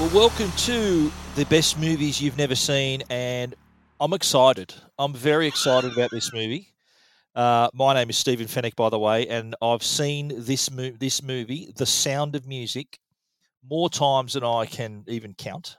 Well, welcome to the best movies you've never seen, and I'm excited. I'm very excited about this movie. Uh, my name is Stephen Fenech, by the way, and I've seen this this movie, The Sound of Music, more times than I can even count.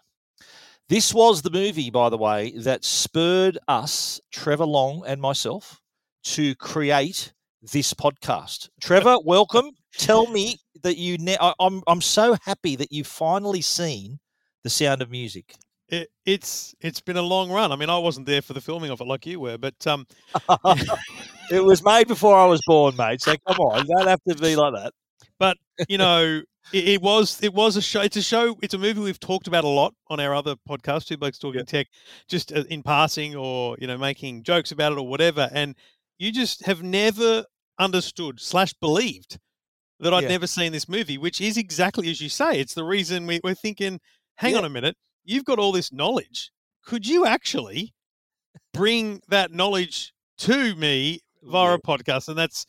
This was the movie, by the way, that spurred us, Trevor Long and myself, to create this podcast. Trevor, welcome. Tell me that you. Ne- I, I'm I'm so happy that you've finally seen The Sound of Music. It, it's it's been a long run. I mean, I wasn't there for the filming of it like you were, but um, it was made before I was born, mate. So come on, you don't have to be like that. but you know, it, it was it was a show. It's a show. It's a movie we've talked about a lot on our other podcast, Two Blokes Talking Tech, just uh, in passing or you know making jokes about it or whatever. And you just have never understood slash believed that I'd Yeah. never seen this movie, which is exactly as you say. It's the reason we, we're thinking, hang Yeah. on a minute, you've got all this knowledge. Could you actually bring that knowledge to me via Yeah. a podcast? And that's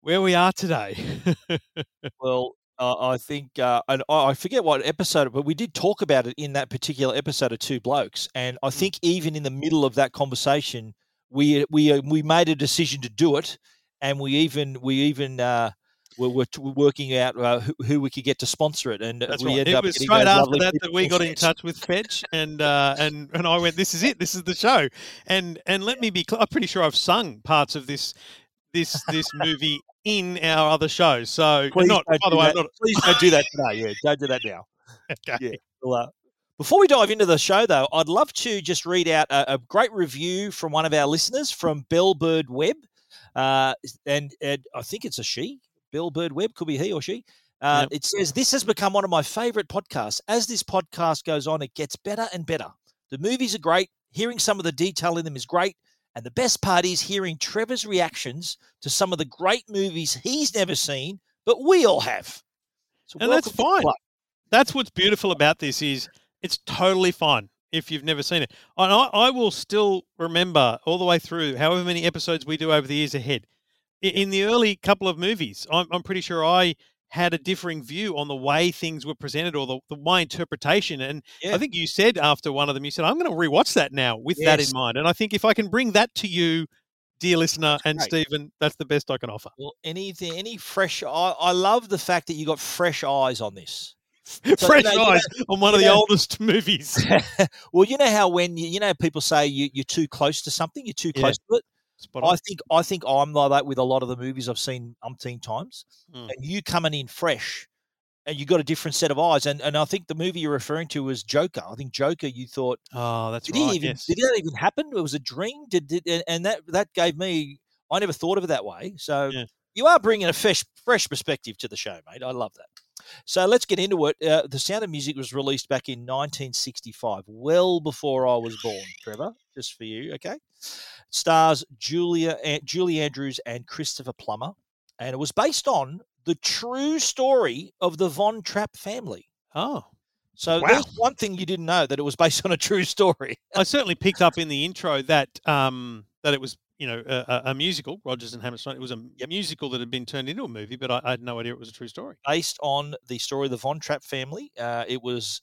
where we are today. Well, uh, I think, uh, and I forget what episode, but we did talk about it in that particular episode of Two Blokes, and I think even in the middle of that conversation, we we uh, we made a decision to do it, and we even we even uh, were, were working out uh, who, who we could get to sponsor it, and That's we right. ended It up was straight after that that we got in touch with Fetch, and uh, and and I went, "This is it. This is the show." And and let me be. Clear, I'm pretty sure I've sung parts of this this this movie in our other shows. So Please not by the way, not please don't do that today. Yeah, don't do that now. okay. Yeah. Well, uh, before we dive into the show, though, I'd love to just read out a, a great review from one of our listeners from Bellbird Web, uh, and, and I think it's a she. Bellbird Web could be he or she. Uh, It says this has become one of my favorite podcasts. As this podcast goes on, it gets better and better. The movies are great. Hearing some of the detail in them is great. And the best part is hearing Trevor's reactions to some of the great movies he's never seen, but we all have. So and that's welcome to the fine. That's what's beautiful about this is it's totally fine if you've never seen it. And I, I will still remember all the way through, however many episodes we do over the years ahead. In the early couple of movies, I'm, I'm pretty sure I had a differing view on the way things were presented or the, the my interpretation. And Yeah. I think you said after one of them, you said, I'm going to rewatch that now with that in mind. And I think if I can bring that to you, dear listener and great. Stephen, that's the best I can offer. Well, anything, any fresh. I, I love the fact that you got fresh eyes on this. So, Fresh you know, you know- eyes on one of you the oldest movies. well, you know how when you, you know people say you, you're too close to something, you're too Yeah. close to it. Spot on. I think I think I'm like that with a lot of the movies I've seen umpteen times, Mm. and you coming in fresh, and you got a different set of eyes. And and I think the movie you're referring to was Joker. I think Joker. You thought Oh, that's did right. even yes. did that even happen? It was a dream. Did, did and- and that that gave me. I never thought of it that way. So Yeah. you are bringing a fresh fresh perspective to the show, mate. I love that. So let's get into it. Uh, the Sound of Music was released back in 1965, well before I was born. Trevor, just for you, okay? Stars Julia An- Julie Andrews and Christopher Plummer, and it was based on the true story of the Von Trapp family. Oh, So Wow. there's one thing you didn't know that it was based on a true story. I certainly picked up in the intro that um, that it was you know a, a- musical, Rodgers and Hammerstein. It was a musical that had been turned into a movie, but I, I had no idea it was a true story. based on the story of the Von Trapp family. Uh, it was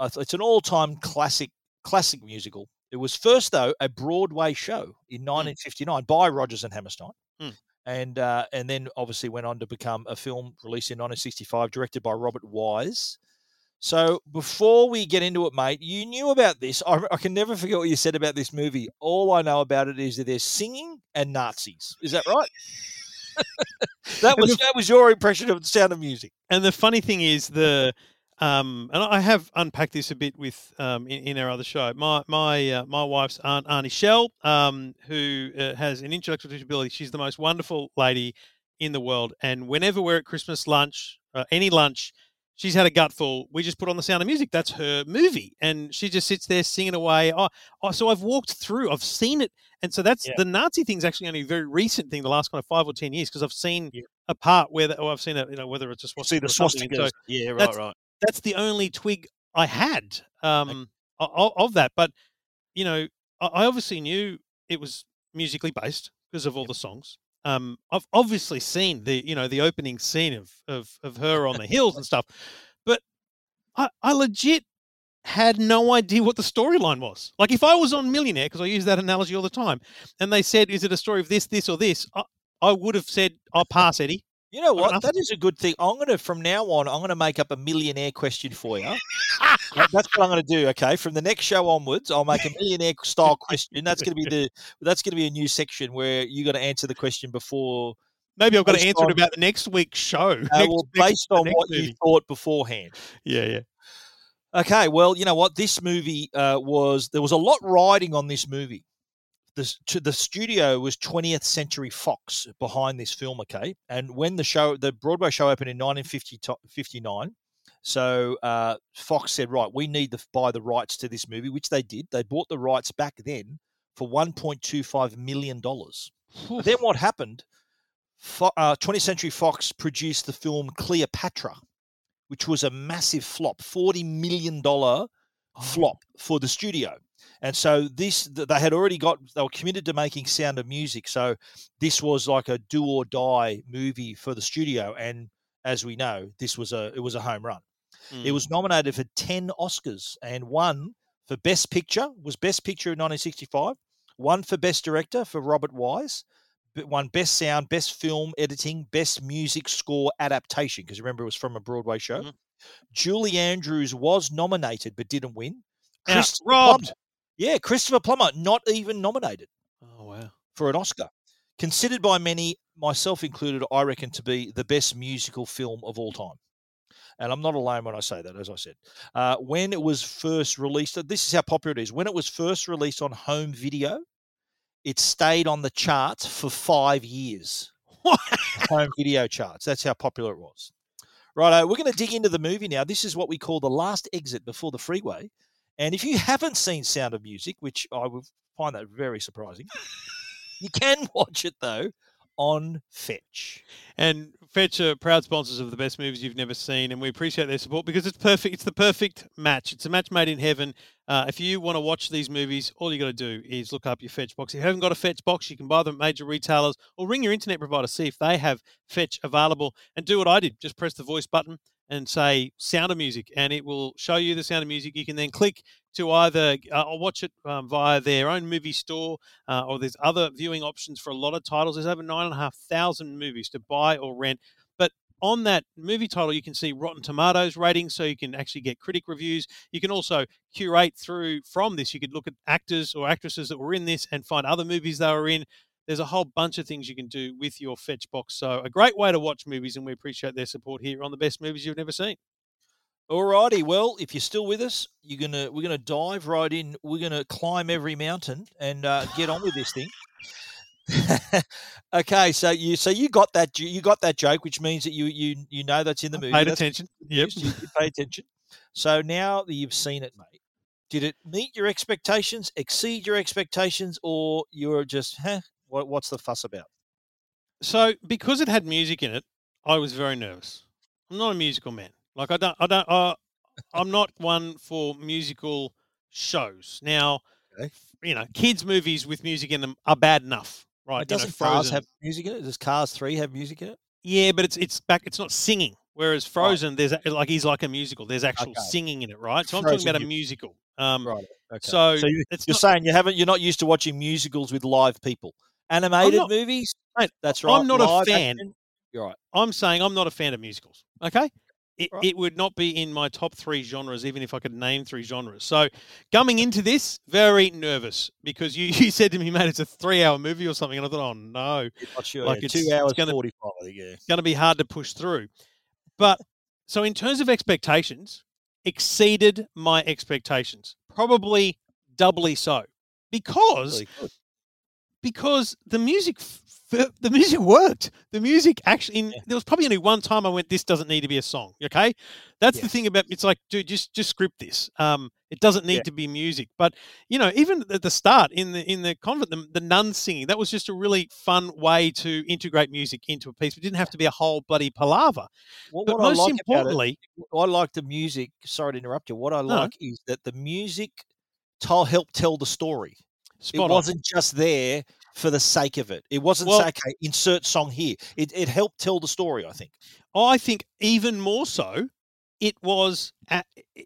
it's an all-time classic classic musical. It was first though a Broadway show in 1959 by Rodgers and Hammerstein. Hmm. And uh, and then obviously went on to become a film released in 1965, directed by Robert Wise. So before we get into it, mate, you knew about this. I, I can never forget what you said about this movie. All I know about it is that there's singing and Nazis. Is that right? that was that was your impression of the Sound of Music. And the funny thing is the um, and I have unpacked this a bit with um, in, in our other show. My my uh, my wife's aunt Arnie Shell, um, who uh, has an intellectual disability. She's the most wonderful lady in the world. And whenever we're at Christmas lunch, uh, any lunch, she's had a gutful. We just put on the Sound of Music. That's her movie, and she just sits there singing away. Oh, oh so I've walked through. I've seen it, and so that's Yeah. the Nazi thing's actually only a very recent thing, the last kind of five or ten years, because I've seen a part where, the, or I've seen it, you know, whether it's a swastika See the and swastikas. Yeah, right, that's, right. That's the only twig I had um, of, of that. But you know, I, I obviously knew it was musically based because of all the songs. Um, I've obviously seen the you know the opening scene of of, of her on the hills and stuff, but I, I legit had no idea what the storyline was. Like if I was on Millionaire, because I use that analogy all the time, and they said, "Is it a story of this, this, or this?" I, I would have said, "I'll pass, Eddie." You know what? That is a good thing. I'm gonna from now on. I'm gonna make up a millionaire question for you. That's what I'm gonna do. Okay, from the next show onwards, I'll make a millionaire style question. That's gonna be the. That's gonna be a new section where you got to answer the question before. Maybe I've got to answer on- it about the next week's show. Uh, Next- well, based on what you thought beforehand. Yeah, yeah. Okay, well, you know what? This movie uh, was there was a lot riding on this movie. The, to the studio was 20th Century Fox behind this film. Okay, and when the show, the Broadway show opened in 1959, so uh, Fox said, right, we need to buy the rights to this movie, which they did. They bought the rights back then for 1.25 million dollars. Then what happened? Fo- uh, 20th Century Fox produced the film Cleopatra, which was a massive flop, $40 million flop for the studio. And so this, they had already got, they were committed to making Sound of Music. So this was like a do or die movie for the studio. And as we know, this was a, it was a home run. It was hmm. nominated for 10 Oscars and won for Best Picture, was Best Picture in 1965, one for Best Director for Robert Wise, but won Best Sound, Best Film Editing, Best Music Score Adaptation, because remember it was from a Broadway show. Mm-hmm. Julie Andrews was nominated but didn't win. Out, robbed. Plummer- yeah, Christopher Plummer not even nominated Oh wow. for an Oscar. Considered by many, myself included, I reckon to be the best musical film of all time. And I'm not alone when I say that, as I said. Uh, when it was first released, this is how popular it is. When it was first released on home video, it stayed on the charts for five years. home video charts. That's how popular it was. Righto, we're going to dig into the movie now. This is what we call the last exit before the freeway. And if you haven't seen Sound of Music, which I would find that very surprising, you can watch it though on Fetch. And Fetch are proud sponsors of the best movies you've never seen, and we appreciate their support because it's perfect. It's the perfect match. It's a match made in heaven. Uh, if you want to watch these movies, all you got to do is look up your Fetch box. If you haven't got a Fetch box, you can buy them at major retailers or ring your internet provider see if they have Fetch available. And do what I did: just press the voice button and say "Sound of Music," and it will show you the Sound of Music. You can then click to either uh, watch it um, via their own movie store, uh, or there's other viewing options for a lot of titles. There's over nine and a half thousand movies to buy or rent. But on that movie title, you can see Rotten Tomatoes ratings, so you can actually get critic reviews. You can also curate through from this. You could look at actors or actresses that were in this and find other movies they were in. There's a whole bunch of things you can do with your Fetch box. So a great way to watch movies, and we appreciate their support here on the best movies you've never seen. Alrighty, well, if you're still with us, you're gonna we're gonna dive right in. We're gonna climb every mountain and uh, get on with this thing. okay, so you so you got that you got that joke, which means that you you you know that's in the movie. Paid That's attention. Yep. You you pay attention. So now that you've seen it, mate, did it meet your expectations, exceed your expectations, or you're just, huh, what, what's the fuss about? So because it had music in it, I was very nervous. I'm not a musical man. Like I don't, I don't, uh, I'm not one for musical shows. Now, Okay. you know, kids' movies with music in them are bad enough, right? It You know, doesn't Cars Frozen. have music in it? Does Cars 3 have music in it? Yeah, but it's it's back. It's not singing. Whereas Frozen, there's like he's like a musical. There's actual Okay. singing in it, right? So I'm talking about a musical. Um, Right. Okay. So, So you, not, saying you haven't, you're not used to watching musicals with live people. Animated not- movies? mate, That's right. I'm not a fan. action? You're right. I'm saying I'm not a fan of musicals. Okay. It, Right. it would not be in my top three genres, even if I could name three genres. So, coming into this, very nervous because you, you said to me, mate, it's a three hour movie or something. And I thought, oh no, not sure. Like yeah. it's- Two it's hours, gonna- 45, I think, yeah. it's going to be hard to push through. But so, in terms of expectations, exceeded my expectations, probably doubly so because Really good. Because the music the music worked the music actually in, Yeah. there was probably only one time i went this doesn't need to be a song okay that's the thing about it's like dude just just script this um it doesn't need Yeah. to be music but you know even at the start in the in the convent the, the nuns singing that was just a really fun way to integrate music into a piece it didn't have to be a whole bloody palaver What, but what I most like about it, importantly I like the music. Sorry to interrupt you. What I No. like is that the music told helped tell the story. Spot it on. wasn't just there for the sake of it. It wasn't Well- say, okay, insert song here. It, it helped tell the story. I think. I think even more so, it was a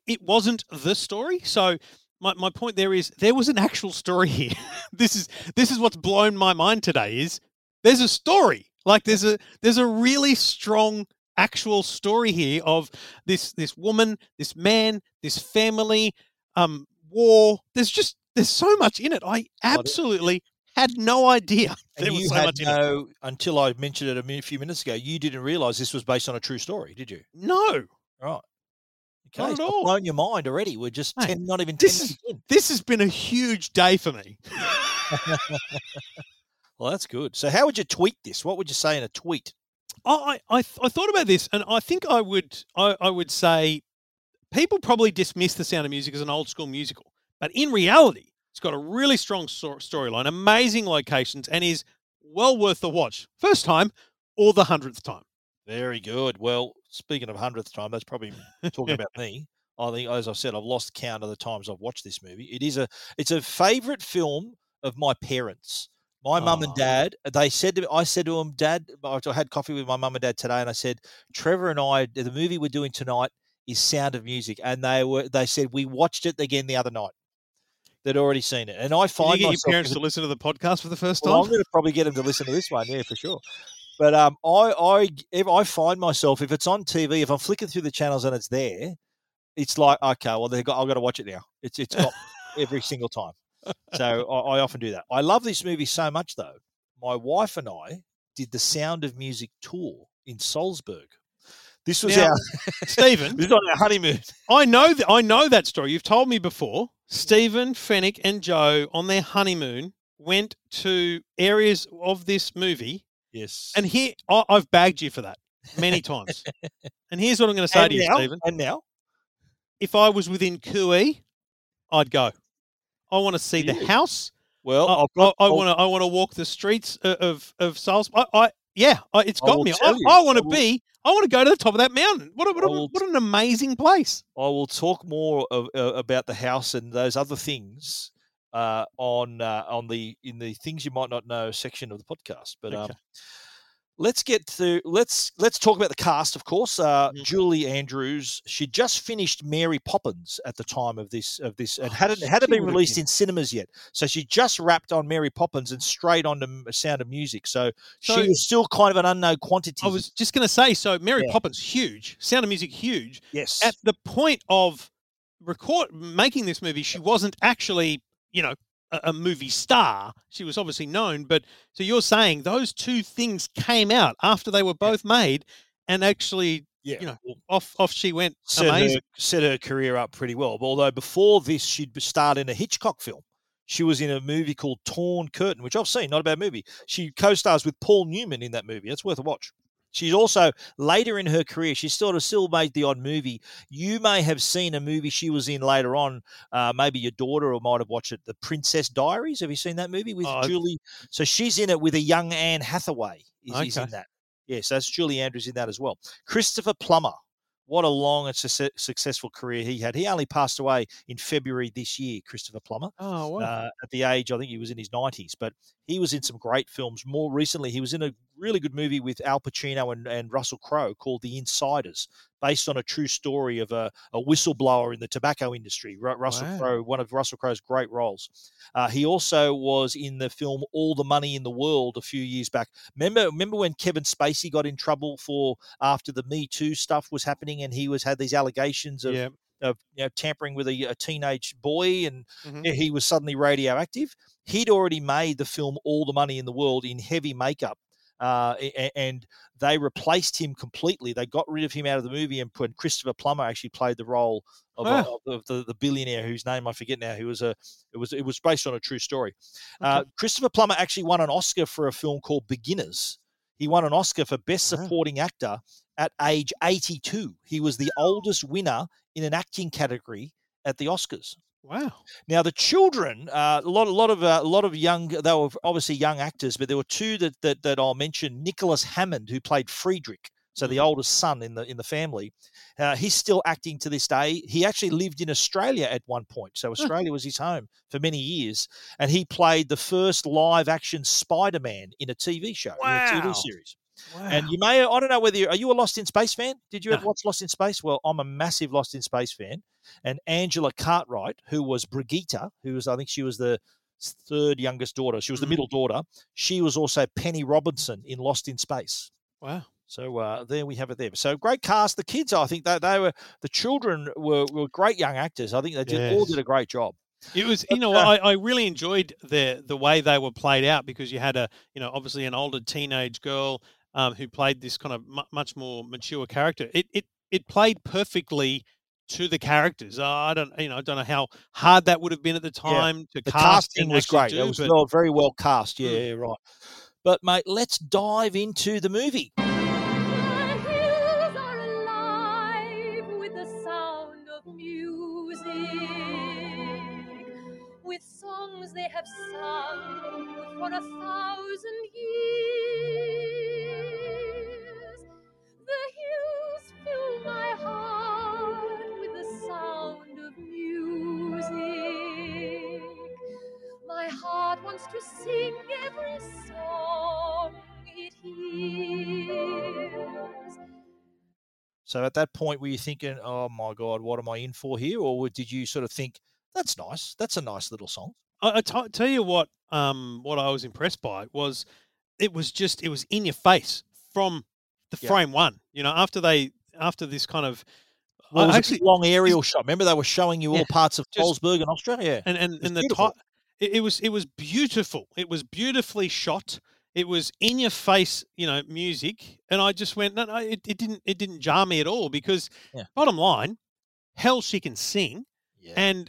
it wasn't the story. So my, my point there is there was an actual story here. this is this is what's blown my mind today is there's a story. Like there's a there's a really strong actual story here of this this woman, this man, this family, um, war. There's just there's so much in it. I absolutely had no idea And there was so much in it. no until I mentioned it a few minutes ago. You didn't realize this was based on a true story, did you? No, Right. Okay, Not at all. blown your mind already. We're just Mate, ten, not even ten this in. this has been a huge day for me. Well, that's good. So, how would you tweet this? What would you say in a tweet? I, I I thought about this, and I think I would I, I would say people probably dismiss The Sound of Music as an old school musical, but in reality, it's got a really strong stor- storyline, amazing locations, and is well worth the watch. First time or the hundredth time. Very good. Well, speaking of hundredth time, that's probably talking about me. I think, as I said, I've lost count of the times I've watched this movie. It is a, it's a favourite film of my parents. My mum and Oh. dad. They said to me, I said to them, Dad, I had coffee with my mum and dad today, and I said, Trevor and I, the movie we're doing tonight is Sound of Music, and they were, they said we watched it again the other night. They'd already seen it, and I find you get your parents to listen to the podcast for the first well, I'm going to probably get them to listen to this one, yeah, for sure. But um, I, I, if I find myself if it's on TV, if I'm flicking through the channels and it's there, it's like okay, well, they've got, I've got to watch it now. It's it's got every single time. So I, I often do that. I love this movie so much, though. My wife and I did the Sound of Music tour in Salzburg. This was Now, our Stephen, this was on our honeymoon. I know that I know that story. You've told me before. Stephen, Fenech, and Joe on their honeymoon went to areas of this movie, Yes, and here I, I've bagged you for that many times. and here's what I'm going to say and to you, now, Stephen: and now, If I was within QE, I'd go. I want to see the house. well, I, I've got, I I'll- want to. I want to walk the streets of of Salzburg. I, I yeah, it's got me. I, I want to be. I want to go to the top of that mountain. What a, what, a, what an amazing place. I will talk more of, uh, about the house and those other things uh, on uh, on the in the things you might not know section of the podcast. But um, Okay. Let's get to let's let's talk about the cast. Of course, uh, Mhm. Julie Andrews. She just finished Mary Poppins at the time of this of this, and Oh, hadn't hadn't been released been- in cinemas yet. So she just wrapped on Mary Poppins and straight on to Sound of Music. So, So- she was still kind of an unknown quantity. I was just going to say. So Mary Yeah. Poppins, huge. Sound of Music, huge. yes, At the point of record making this movie, she wasn't actually, you know, a, a movie star. She was obviously known, but so you're saying those two things came out after they were both made, and actually yeah, you know, off off she went. set her, set her career up pretty well. Although before this, she'd starred in a Hitchcock film. She was in a movie called Torn Curtain, which I've seen, not a bad movie. She co-stars with Paul Newman in that movie. It's worth a watch. She's also later in her career. She sort of still made the odd movie. You may have seen a movie she was in later on. Uh, maybe your daughter or might have watched it. The Princess Diaries. Have you seen that movie with Oh, Julie? So she's in it with a young Anne Hathaway. Is, is in that? Yes, that's Julie Andrews in that as well. Christopher Plummer. What a long and success- successful career he had. He only passed away in February this year, Christopher Plummer Oh, wow. uh, at the age, I think he was in his 90s, but he was in some great films. More recently, he was in a really good movie with Al Pacino and, and Russell Crowe called The Insiders, based on a true story of a, a whistleblower in the tobacco industry. Ru- Russell Wow. Crowe, one of Russell Crowe's great roles. Uh, he also was in the film All the Money in the World a few years back. Remember, remember when Kevin Spacey got in trouble for after the Me Too stuff was happening, and he was had these allegations of yeah. Of you know, tampering with a, a teenage boy, and Mhm. he was suddenly radioactive. He'd already made the film All the Money in the World in heavy makeup. Uh, and they replaced him completely. They got rid of him out of the movie and put Christopher Plummer actually played the role of, a- of the, the, billionaire whose name I forget now. Who was a it was it was based on a true story. Uh, Christopher Plummer actually won an Oscar for a film called Beginners. He won an Oscar for Best Wow. Supporting Actor at age 82. He was the oldest winner in an acting category at the Oscars. Wow. Now the children, uh, a lot, a lot of, uh, a lot of young. They were obviously young actors, but there were two that that, that I'll mention. Nicholas Hammond, who played Friedrich, so the oldest son in the in the family. Uh, he's still acting to this day. He actually lived in Australia at one point, so Australia was his home for many years, and he played the first live action Spider Man in a TV show, in a TV series. Wow. And you may, I don't know whether you are you a Lost in Space fan? Did you No. ever watch Lost in Space? Well, I'm a massive Lost in Space fan. And Angela Cartwright, who was Brigitte, who was, I think she was the third youngest daughter, she was the Mhm. middle daughter. She was also Penny Robinson in Lost in Space. wow. So uh, there we have it there. So great cast. The kids, I think that they were the children were, were great young actors. I think they did all did a great job. It was, you know, uh, I, I really enjoyed the the way they were played out because you had a, you know, obviously an older teenage girl um, who played this kind of mu- much more mature character. It it it played perfectly to the characters. Uh, I don't, you know, I don't know how hard that would have been at the time to The cast casting was great. do, it was but- well, very well cast. Yeah, Mm. yeah, right. But mate, let's dive into the movie. The hills are alive with the sound of music, with songs they have sung for a thousand years. To sing every song it hears. So at that point, were you thinking, "Oh my God, what am I in for here?" Or did you sort of think, "That's nice. That's a nice little song." I, I t- tell you what, um, what I was impressed by was it was just it was in your face from the Yeah. frame one. You know, after they after this kind of Well, was actually a long aerial shot. Remember, they were showing you all parts of Salzburg and Austria. And and, and the top. it, it was it was beautiful. It was beautifully shot. It was in your face, you know, music, and I just went, no, no, it, it didn't it didn't jar me at all because Yeah. bottom line, hell, she can sing, yeah. and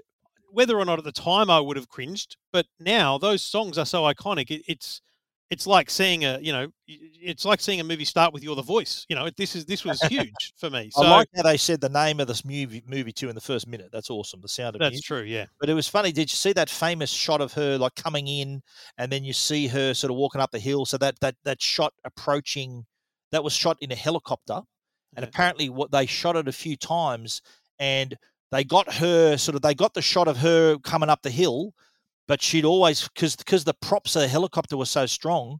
whether or not at the time I would have cringed, but now those songs are so iconic. It, it's it's like seeing a you know it's like seeing a movie start with you're the voice. You know, this is this was huge for me. So I like how they said the name of this movie movie too in the first minute. That's awesome. The sound of that's music. true. Yeah. But it was funny. Did you see that famous shot of her like coming in, and then you see her sort of walking up the hill? So that that that shot approaching, that was shot in a helicopter, and Yeah. apparently what they shot it a few times, and they got her sort of they got the shot of her coming up the hill, but she'd always because because the props of the helicopter were so strong,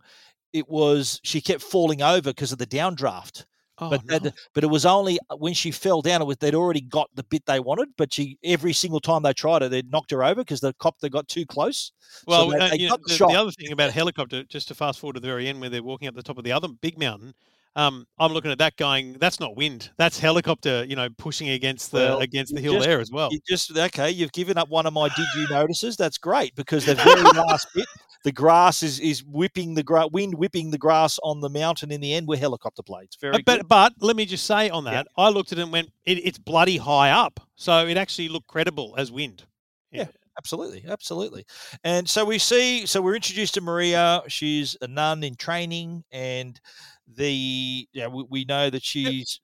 it was she kept falling over because of the downdraft Oh, but no. but it was only uh, when she fell down. It was they'd already got the bit they wanted, but she every single time they tried it, they'd knocked her over because the copter got too close. Well, they- uh, they know, the the, the other thing about helicopter, just to fast forward to the very end where they're walking up the top of the other big mountain, um, I'm looking at that going, that's not wind, that's helicopter, you know, pushing against the Well, against the hill just- there as well. Just okay. You've given up one of my did you notices. That's great because the very last bit, the grass is is whipping the gra- wind whipping the grass on the mountain in the end with helicopter blades. Very Uh, but good. but let me just say on Yeah. that, I looked at it and went, it, it's bloody high up, so it actually looked credible as wind. Yeah. absolutely, absolutely. And so we see, so we're introduced to Maria. She's a nun in training, and the yeah, we, we know that she's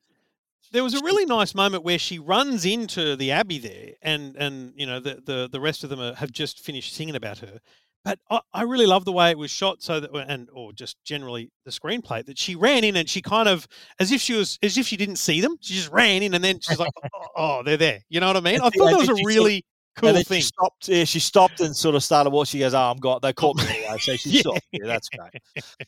There was a really nice moment where she runs into the abbey there, and and you know the the, the rest of them are, have just finished singing about her. But I, I really love the way it was shot, so that and or just generally the screenplay that she ran in and she kind of as if she was as if she didn't see them. She just ran in and then she's like, oh, oh, they're there. You know what I mean? I thought that was a really cool and then thing. She stopped. Yeah, she stopped and sort of started what she goes. Oh, I'm got. They caught me anyway, so she Yeah. stopped. Yeah, that's great.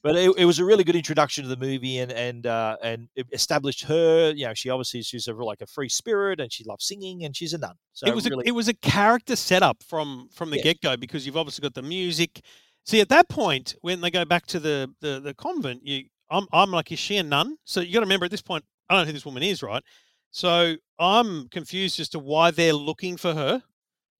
But it, it was a really good introduction to the movie, and and uh, and it established her. You know, she obviously she's a, like a free spirit, and she loves singing, and she's a nun. So it was really, a, it was a character setup from from the Yeah. get go because you've obviously got the music. See, at that point, when they go back to the the, the convent, you I'm I'm like, is she a nun? So you got to remember at this point, I don't know who this woman is, right? So I'm confused as to why they're looking for her.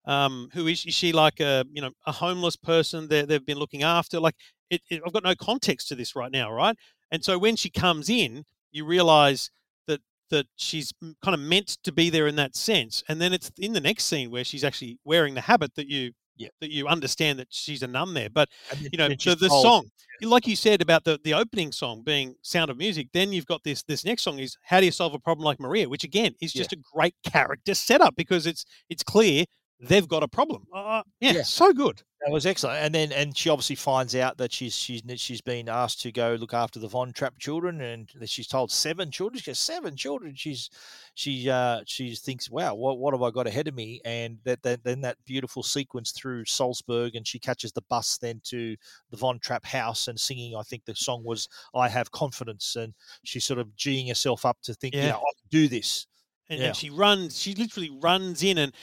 Um, who is, is she? Like a you know a homeless person that they've been looking after? Like it, it, I've got no context to this right now, right? And so when she comes in, you realize that that she's kind of meant to be there in that sense. And then it's in the next scene where she's actually wearing the habit that you Yeah. that you understand that she's a nun there. But you know the, the song, like you said about the the opening song being Sound of Music. Then you've got this this next song is How do you solve a problem like Maria, which again is Yeah. just a great character setup because it's it's clear they've got a problem. Uh, yeah, Yeah. so good. That was excellent, and then and she obviously finds out that she's she's she's been asked to go look after the Von Trapp children, and that she's told seven children. She has seven children. She's she uh she thinks, wow, what what have I got ahead of me? And that, that then that beautiful sequence through Salzburg, and she catches the bus then to the Von Trapp house and singing. I think the song was "I Have Confidence," and she's sort of geeing herself up to think, Yeah. you know, I can do this. And, Yeah. and she runs she literally runs in and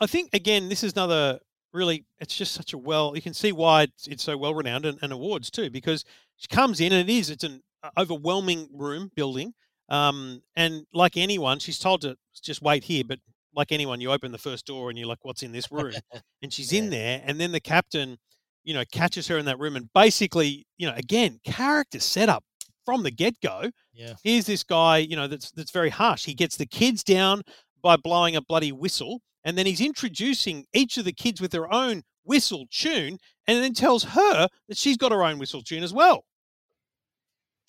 i think again this is another really it's just such a well you can see why it's, it's so well renowned and, and awards too because she comes in and it is it's an overwhelming room building um, and like anyone she's told to just wait here but like anyone you open the first door and you're like what's in this room and she's in there and then the captain you know catches her in that room and basically you know again character setup from the get-go Yeah. here's this guy, you know, that's that's very harsh. He gets the kids down by blowing a bloody whistle, and then he's introducing each of the kids with their own whistle tune, and then tells her that she's got her own whistle tune as well.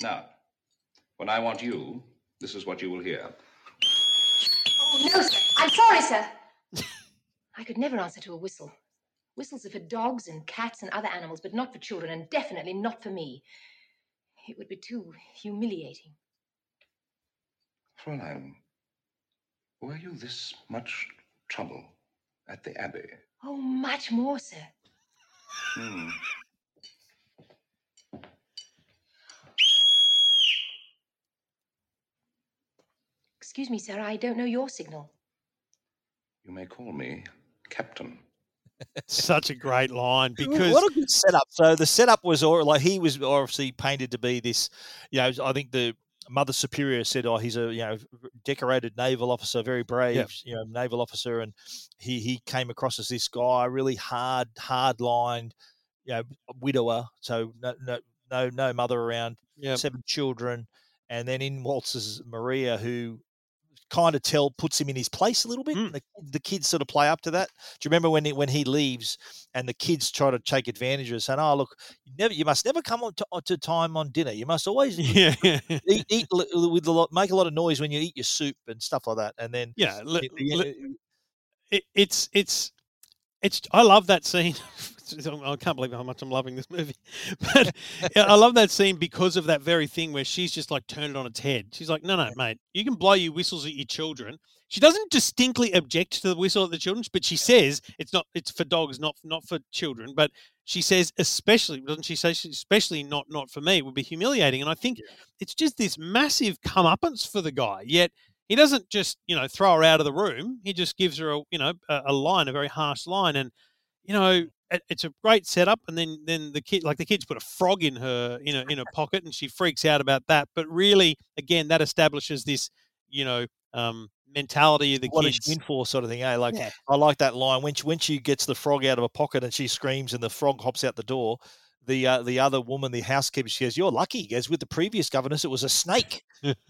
Now, when I want you, this is what you will hear. Oh, no, sir. I'm sorry, sir. I could never answer to a whistle. Whistles are for dogs and cats and other animals, but not for children, and definitely not for me. It would be too humiliating. Fräulein, were you this much trouble at the Abbey? Oh, much more, sir. Hmm. Excuse me, sir, I don't know your signal. You may call me Captain. Such a great line because what a good setup. So the setup was all like he was obviously painted to be this, you know, I think the Mother Superior said, "Oh, he's a you know decorated naval officer, very brave, you know, naval officer," and he he came across as this guy, really hard, hard lined, you know, widower. So no no no no mother around, Yep. seven children, and then in waltzes Maria, who kind of tell puts him in his place a little bit. Mm. The, the kids sort of play up to that. Do you remember when he, when he leaves and the kids try to take advantage of it, saying, "Oh, look, you never, you must never come on to, to time on dinner. You must always yeah, eat, eat with a lot, make a lot of noise when you eat your soup and stuff like that." And then yeah, the- li- it, it's it's it's I love that scene. I can't believe how much I'm loving this movie, but yeah, I love that scene because of that very thing where she's just like turned it on its head. She's like, "No, no, mate, you can blow your whistles at your children." She doesn't distinctly object to the whistle at the children, but she says it's not it's for dogs, not not for children. But she says especially doesn't she say especially not not for me it would be humiliating. And I think it's just this massive comeuppance for the guy. Yet he doesn't just you know throw her out of the room. He just gives her a you know a, a line, a very harsh line, and you know it, it's a great setup. And then then the kid like the kids put a frog in her in a in her pocket, and she freaks out about that. But really, again, that establishes this you know um, mentality of the what is kids. she in for, sort of thing. Eh? Like Yeah. I like that line when she, when she gets the frog out of her pocket and she screams and the frog hops out the door. The uh, the other woman, the housekeeper, she goes, "You're lucky." He goes, "With the previous governess, it was a snake."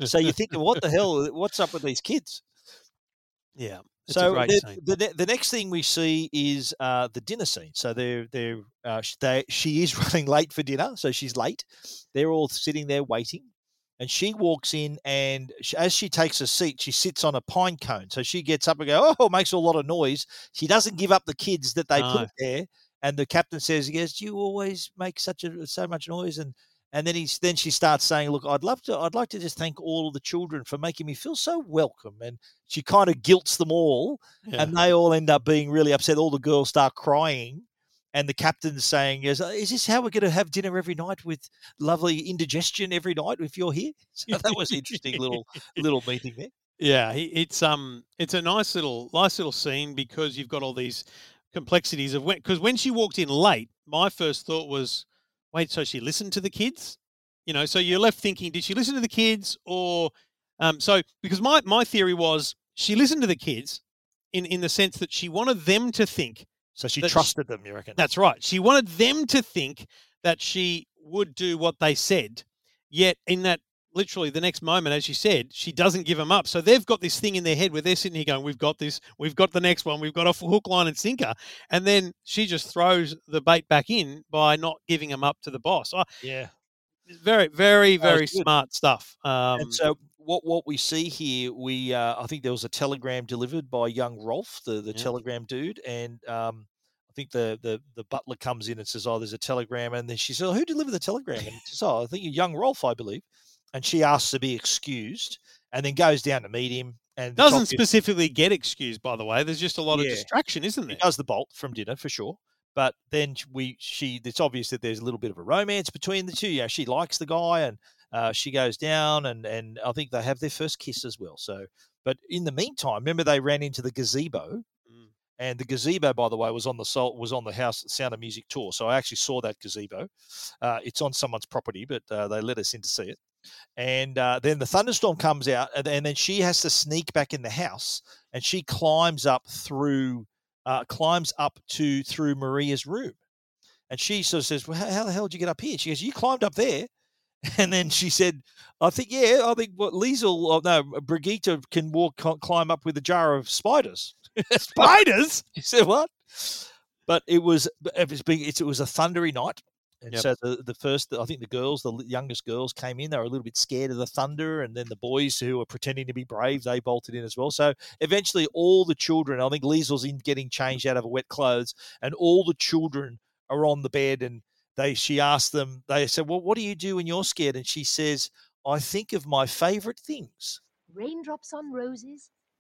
so you think, what the hell? What's up with these kids? Yeah. So the, the the next thing we see is uh, the dinner scene. So they're they're uh, they, she is running late for dinner, so she's late. They're all sitting there waiting, and she walks in, and sh as she takes a seat, she sits on a pine cone. So she gets up and go, oh, makes a lot of noise. She doesn't give up the kids that they No. put there, and the captain says, "He goes, you always make such a so much noise," and and then he's then she starts saying, "Look, I'd love to. I'd like to just thank all of the children for making me feel so welcome." And she kind of guilts them all, Yeah. and they all end up being really upset. All the girls start crying, and the captain's saying, "Is is this how we're going to have dinner every night with lovely indigestion every night if you're here?" So that was an interesting little little meeting there. Yeah, it's um, it's a nice little, nice little scene because you've got all these complexities of when, because when she walked in late, my first thought was, wait, so she listened to the kids, you know? So you're left thinking, did she listen to the kids, or um, so because my my theory was she listened to the kids, in in the sense that she wanted them to think So she trusted them. You reckon? That's right. She wanted them to think that she would do what they said. Yet, in that literally the next moment, as you said, she doesn't give them up. So they've got this thing in their head where they're sitting here going, We've got this, we've got the next one, we've got a hook, line, and sinker. And then she just throws the bait back in by not giving them up to the boss. I, yeah. very, very, very smart stuff. Um, and so what what we see here, we uh, I think there was a telegram delivered by young Rolf, the the Yeah. telegram dude, and um, I think the, the the butler comes in and says, "Oh, there's a telegram," and then she says, oh, "Who delivered the telegram?" And says, "Oh, I think young Rolf, I believe." And she asks to be excused, and then goes down to meet him. And doesn't specifically get excused, by the way. There's just a lot of distraction, isn't He there? does the bolt from dinner for sure. But then we she it's obvious that there's a little bit of a romance between the two. yeah she likes the guy and uh, she goes down and and I think they have their first kiss as well. So but in the meantime, remember they ran into the gazebo. Mm. And the gazebo, by the way, was on the salt was on the House Sound of Music tour. So I actually saw that gazebo. Uh, it's on someone's property, but uh, they let us in to see it. And uh, then the thunderstorm comes out, and, then she has to sneak back in the house, and she climbs up through, uh, climbs up to through Maria's room, and she sort of says, "Well, how, the hell did you get up here?" She goes, "You climbed up there." And then she said, "I think, yeah, I think what Liesl, or no, Brigitte can walk, cl- climb up with a jar of spiders." Spiders? She said, "What?" But it was, it was, big, it was a thundery night, and Yep. so the, the first, I think the girls, the youngest girls came in. They were a little bit scared of the thunder, and then the boys who were pretending to be brave, they bolted in as well. So eventually, all the children, I think Liesl's in getting changed out of her wet clothes, and all the children are on the bed, and they, she asked them, they said, "Well, what do you do when you're scared?" And she says, "I think of my favorite things." Raindrops on roses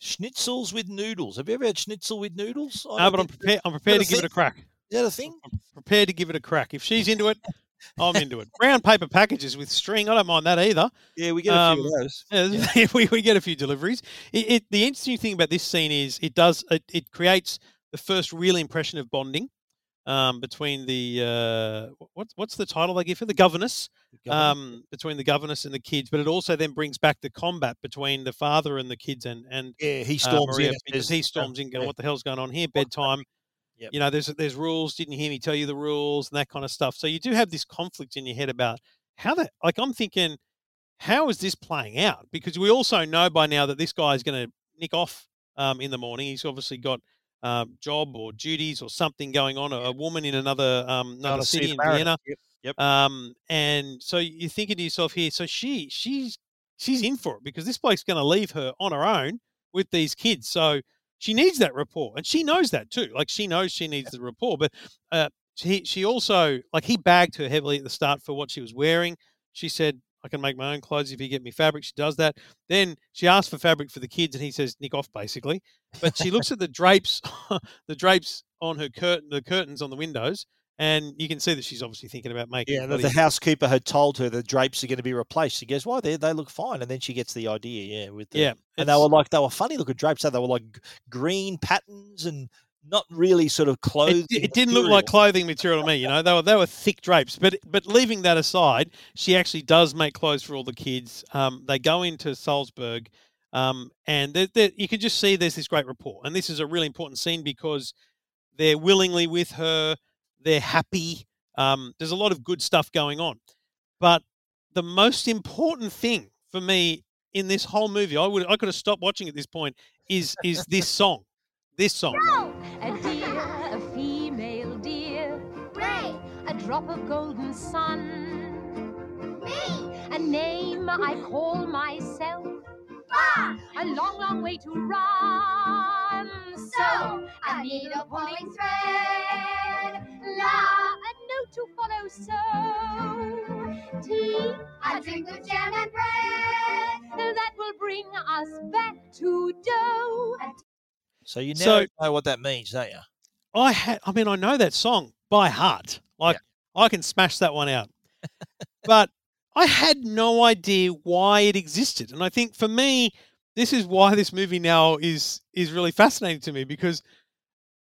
Schnitzels with noodles. Have you ever had schnitzel with noodles? I no, but I'm prepared. I'm prepared to give it a crack. Is that a thing? Prepared to give it a crack. If she's into it, I'm into it. Brown paper packages with string. I don't mind that either. Yeah, we get a few Um, of those. Yeah, we, we get a few deliveries. It, it, the interesting thing about this scene is it does it, it creates the first real impression of bonding um, between the uh, what's what's the title they give her the governess um, between the governess and the kids, but it also then brings back the combat between the father and the kids and and Yeah, he uh, storms Maria, in. because he uh, storms in going, yeah. "What the hell's going on here? Bedtime." Yep. You know, there's there's rules. Didn't hear me tell you the rules and that kind of stuff. So you do have this conflict in your head about how that. Like I'm thinking, how is this playing out? Because we also know by now that this guy is going to nick off um, in the morning. He's obviously got um, job or duties or something going on. A, woman in another um, another Another city in. Vienna. Yep. Yep. Um, and so you're thinking to yourself here, so she she's she's in for it because this bloke's going to leave her on her own with these kids. So she needs that rapport, and she knows that too. Like she knows she needs the rapport, but uh, she she also like he bagged her heavily at the start for what she was wearing. She said, "I can make my own clothes if you get me fabric." She does that. Then she asks for fabric for the kids, and he says, "Nick off," basically. But she looks at the drapes, the drapes on her curtain, the curtains on the windows, and you can see that she's obviously thinking about making. Yeah, bloody- the housekeeper had told her the drapes are going to be replaced. She goes, "Why? They they look fine." And then she gets the idea. Yeah, with the, Yeah, and they were like they were funny looking drapes. So they were like green patterns and not really sort of clothed. It, it didn't look like clothing material to me. You know, they were they were thick drapes. But but leaving that aside, she actually does make clothes for all the kids. Um, they go into Salzburg, um, and they're, they're, you can just see there's this great rapport. And this is a really important scene because they're willingly with her. They're happy. Um, there's a lot of good stuff going on. But the most important thing for me in this whole movie, I would I could have stopped watching at this point. Is is this song? This song. A deer, a female deer. Ray, a drop of golden sun. Me, a name I call myself. Ah, a long, long way to run. So, a pulling thread. La, a note to follow. So, tea, drink jam and bread. That will bring us back to dough. So you now So- know what that means, don't you? I had. I mean, I know that song by heart. Like I can smash that one out. but I had no idea why it existed, and I think for me, this is why this movie now is is really fascinating to me because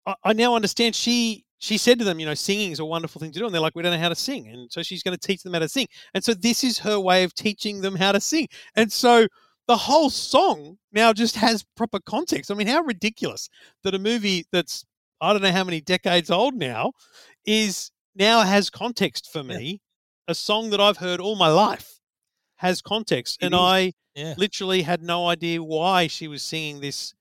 I, I now understand. She she said to them, you know, singing is a wonderful thing to do, and they're like, we don't know how to sing, and so she's going to teach them how to sing, and so this is her way of teaching them how to sing, and so the whole song now just has proper context. I mean, how ridiculous that a movie that's I don't know how many decades old now is now has context for me. A song that I've heard all my life has context, It and is. I Yeah. literally had no idea why she was singing this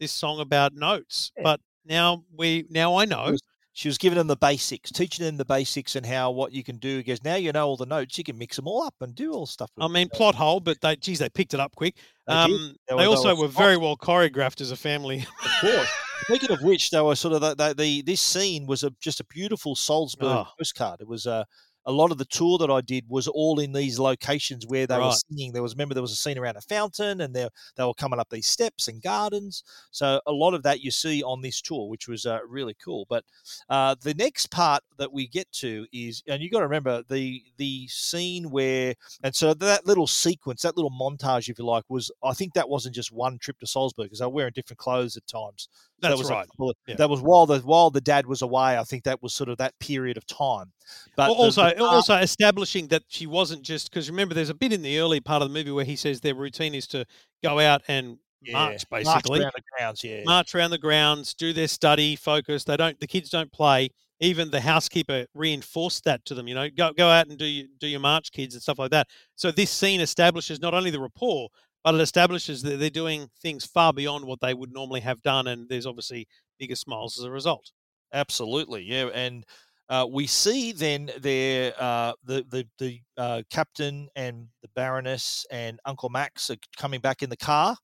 this song about notes. Eh. But now we now I know. She was giving them the basics, teaching them the basics and how what you can do. Because now you know all the notes, you can mix them all up and do all stuff. With I mean, plot hole, but they, geez, they picked it up quick. They. Um, They they, also were were very well choreographed as a family. Of course. Speaking of which, they were sort of the, the, the this scene was a, just a beautiful Salzburg Oh. postcard. It was a a lot of the tour that I did was all in these locations where they were singing. There was remember there was a scene around a fountain, and they they were coming up these steps and gardens. So a lot of that you see on this tour, which was uh, really cool. But uh, the next part that we get to is, and you got to remember the the scene where, and so that little sequence, that little montage, if you like, was I think that wasn't just one trip to Salzburg because they were wearing different clothes at times. So that That's was right. Yeah. That was while the while the dad was away. I think that was sort of that period of time. But the- also, the part- uh, also establishing that she wasn't just because remember, there's a bit in the early part of the movie where he says their routine is to go out and Yeah, march, march basically, around the grounds, yeah. march around the grounds, do their study, focus. They don't, the kids don't play. Even the housekeeper reinforced that to them. You know, go go out and do your do your march, kids, and stuff like that. So this scene establishes not only the rapport, but it establishes that they're doing things far beyond what they would normally have done, and there's obviously bigger smiles as a result. Absolutely, yeah, and uh, we see then there uh, the the the uh, captain and the baroness and Uncle Max are coming back in the car,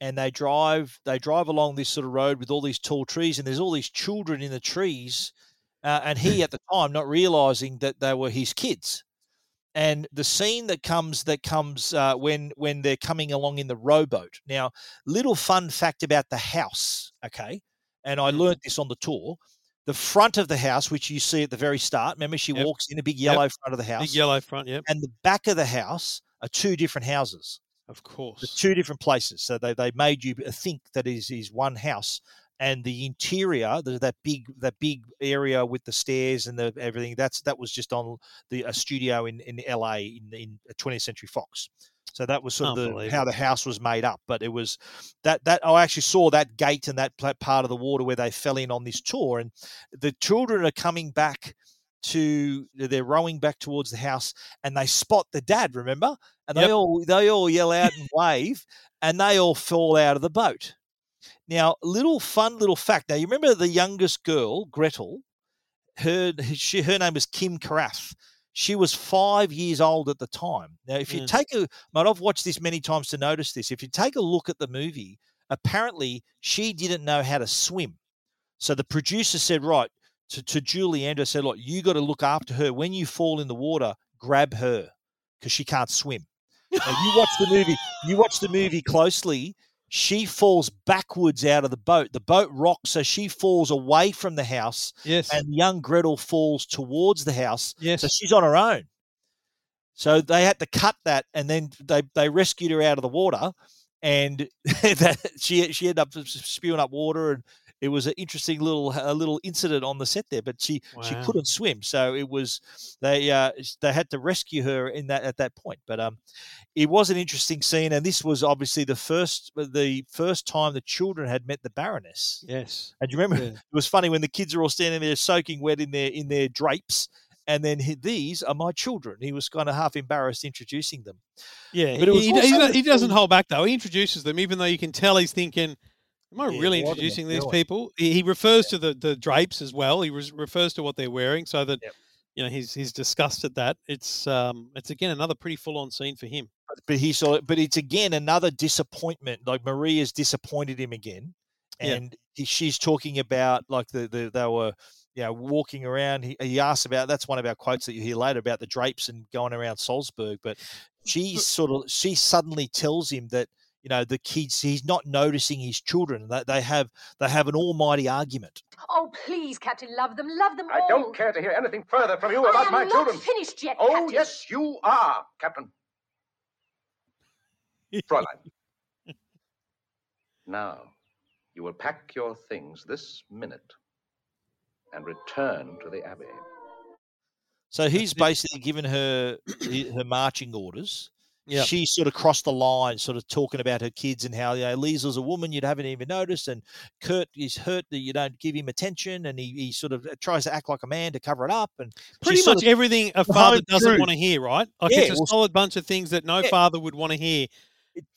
and they drive they drive along this sort of road with all these tall trees, and there's all these children in the trees, uh, and he at the time not realizing that they were his kids. And the scene that comes that comes uh, when when they're coming along in the rowboat. Now, little fun fact about the house, okay? And I learned this on the tour. The front of the house, which you see at the very start, remember she Yep. walks in a big Yep. yellow front of the house, Big yellow front, yep, and the back of the house are two different houses, of course. the two different places. So they, they made you uh, think that is is one house, and the interior, the, that big that big area with the stairs and the everything, that's that was just on the a studio in in LA in in uh, 20th Century Fox. So that was sort of the, how the house was made up. But it was that that I actually saw that gate and that part of the water where they fell in on this tour, and the children are coming back to they're rowing back towards the house, and they spot the dad. Remember, and they all they all yell out and wave, and they all fall out of the boat. Now, little fun little fact. Now, you remember the youngest girl, Gretl. Her she her name was Kym Karath. She was five years old at the time. Now, if you Mm. take a, mate, I've watched this many times to notice this. If you take a look at the movie, apparently she didn't know how to swim. So the producer said, right, to, to Julie Andrews said, look, you got to look after her. When you fall in the water, grab her because she can't swim. Now, you watch the movie, you watch the movie closely. She falls backwards out of the boat. The boat rocks, so she falls away from the house, Yes. and young Gretl falls towards the house. yes. So she's on her own. So they had to cut that, and then they, they rescued her out of the water, and that she she ended up spewing up water, and it was an interesting little a little incident on the set there. But she she couldn't swim, so it was they uh, they had to rescue her in that at that point. But um, it was an interesting scene, and this was obviously the first the first time the children had met the Baroness. Yes. And you remember Yeah. it was funny when the kids are all standing there soaking wet in their in their drapes, and then he, these are my children. He was kind of half embarrassed introducing them. Yeah, But it was he, he, he doesn't hold back though. He introduces them, even though you can tell he's thinking, "Am I Yeah, really what am I introducing these doing?" people?" He, he refers to the, the drapes as well. He res- refers to what they're wearing, so that you know he's he's disgusted that. It's um it's again another pretty full on scene for him. But he saw, it. but it's again another disappointment. Like Marie has disappointed him again, Yeah. and he, she's talking about like the, the they were. You know, walking around, he, he asks about that's one of our quotes that you hear later about the drapes and going around Salzburg. But she sort of she suddenly tells him that you know the kids he's not noticing his children that they have they have an almighty argument. Oh, please, Captain, love them, love them I all. don't care to hear anything further from you I about am my not children. finished yet, Oh, Captain. yes, you are, Captain. Fräulein. now, you will pack your things this minute and return to the Abbey. So he's basically given her her marching orders. Yep. She sort of crossed the line, sort of talking about her kids and how you know, Liesl's a woman you'd haven't even noticed, and Kurt is hurt that you don't give him attention, and he, he sort of uh, tries to act like a man to cover it up, and Pretty much everything a father doesn't truth. want to hear, right? Like Yeah, it's a well, solid bunch of things that no Yeah. father would want to hear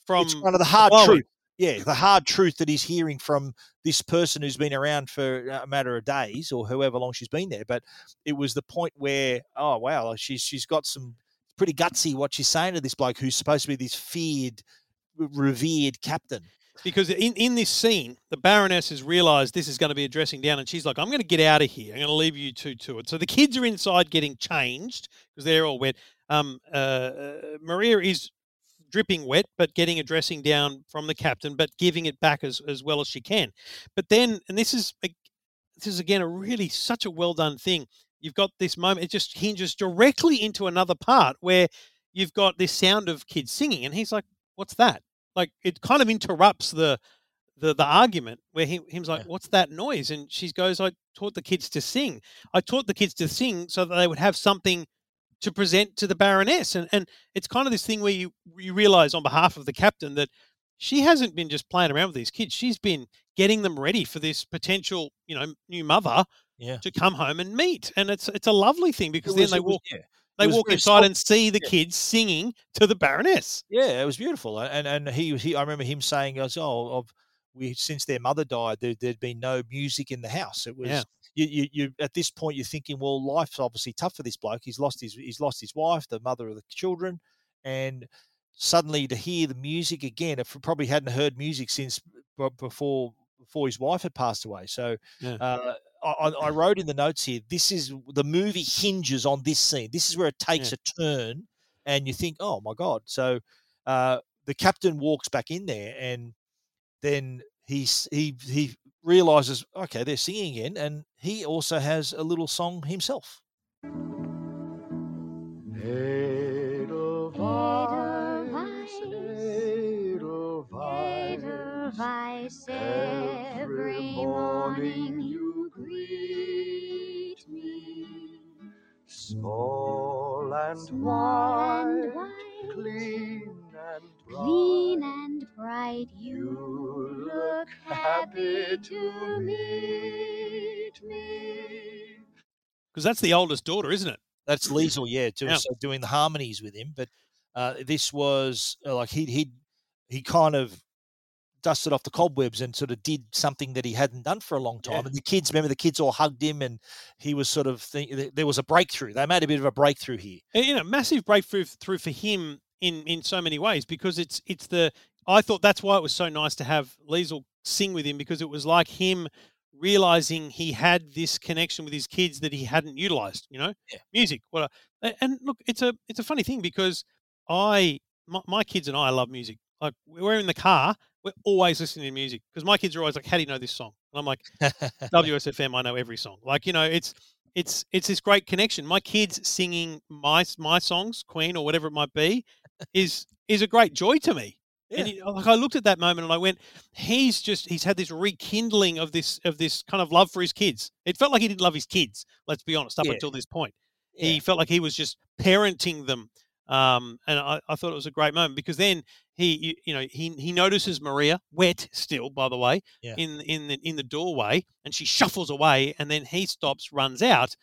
from it's kind of the hard Chloe. truth. Yeah, the hard truth that he's hearing from this person who's been around for a matter of days or however long she's been there. But it was the point where, oh wow, she's she's got some pretty gutsy what she's saying to this bloke who's supposed to be this feared, revered captain. because in, in this scene, the Baroness has realised this is going to be a dressing down, and she's like, "I'm going to get out of here. I'm going to leave you two to it." So the kids are inside getting changed because they're all wet. Um, uh, uh, Maria is dripping wet, but getting a dressing down from the captain, but giving it back as, as well as she can. But then, and this is this is again a really such a well done thing. You've got this moment; it just hinges directly into another part where you've got this sound of kids singing, and he's like, "What's that?" Like it kind of interrupts the the the argument where he him's like, "What's that noise?" And she goes, "I taught the kids to sing. I taught the kids to sing so that they would have something to present to the Baroness." And and it's kind of this thing where you you realize on behalf of the captain that she hasn't been just playing around with these kids. She's been getting them ready for this potential, you know, new mother Yeah. to come home and meet. And it's it's a lovely thing because It then they it was- walk yeah. They walk inside soft. and see the Yeah. kids singing to the Baroness. Yeah, it was beautiful, and and he he. I remember him saying, "Goes, oh, of we since their mother died, there, there'd been no music in the house. It was Yeah. you, you, you. At this point, you're thinking, well, life's obviously tough for this bloke. He's lost his he's lost his wife, the mother of the children, and suddenly to hear the music again. If probably hadn't heard music since before before his wife had passed away. So Yeah. uh, I, I- I wrote in the notes here. This is the movie hinges on this scene. This is where it takes a turn, and you think, oh my god. So uh, the captain walks back in there, and then he's he he realizes, okay, they're singing again, and he also has a little song himself. Edelweiss, every morning Small and Small and white, clean and Clean and bright, you look happy to meet me. Because that's the oldest daughter, isn't it? That's Liesl, yeah, doing Yeah. so doing the harmonies with him. But uh, this was uh, like he he he kind of dusted off the cobwebs and sort of did something that he hadn't done for a long time. Yeah. And the kids, remember, the kids all hugged him, and he was sort of think, there was a breakthrough. They made a bit of a breakthrough here. And, you know, massive breakthrough through for him in in so many ways because it's it's the I thought that's why it was so nice to have Liesl sing with him because it was like him realizing he had this connection with his kids that he hadn't utilized. You know, music. What? A- and look, it's a it's a funny thing because I my, my kids and I love music. Like we're in the car, we're always listening to music because my kids are always like, "How do you know this song?" And I'm like, WSFM, I know every song. Like you know, it's it's it's this great connection. My kids singing my my songs, Queen or whatever it might be, is is a great joy to me. And he, like I looked at that moment and I went, he's just he's had this rekindling of this of this kind of love for his kids. It felt like he didn't love his kids. Let's be honest. Up Yeah. until this point, he felt like he was just parenting them. Um, and I, I thought it was a great moment because then he, you, you know, he he notices Maria wet still, by the way, Yeah. in in the in the doorway, and she shuffles away, and then he stops, runs out,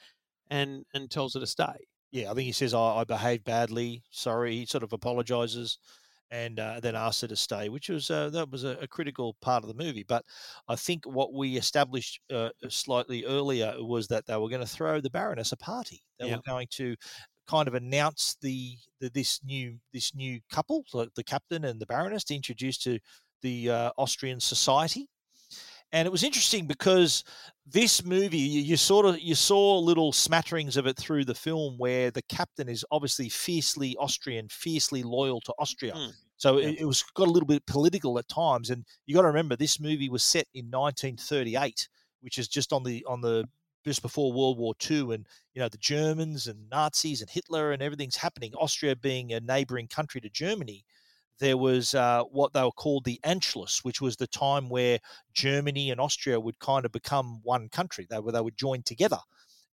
and and tells her to stay. Yeah, I think he says, I, I behaved badly. Sorry. He sort of apologizes and uh, then asks her to stay, which was uh, that was a, a critical part of the movie. But I think what we established uh, slightly earlier was that they were going to throw the Baroness a party. They Yeah. were going to kind of announce the, the this new this new couple, the, the captain and the Baroness, to introduce to the uh, Austrian society. And it was interesting because this movie, you, you sort of you saw little smatterings of it through the film, where the captain is obviously fiercely Austrian, fiercely loyal to Austria. Mm. So it, it was got a little bit political at times, and you got to remember this movie was set in 1938, which is just on the on the just before World War II, and you know the Germans and Nazis and Hitler and everything's happening. Austria being a neighboring country to Germany, there was uh, what they were called the Anschluss, which was the time where Germany and Austria would kind of become one country. They were they would join together,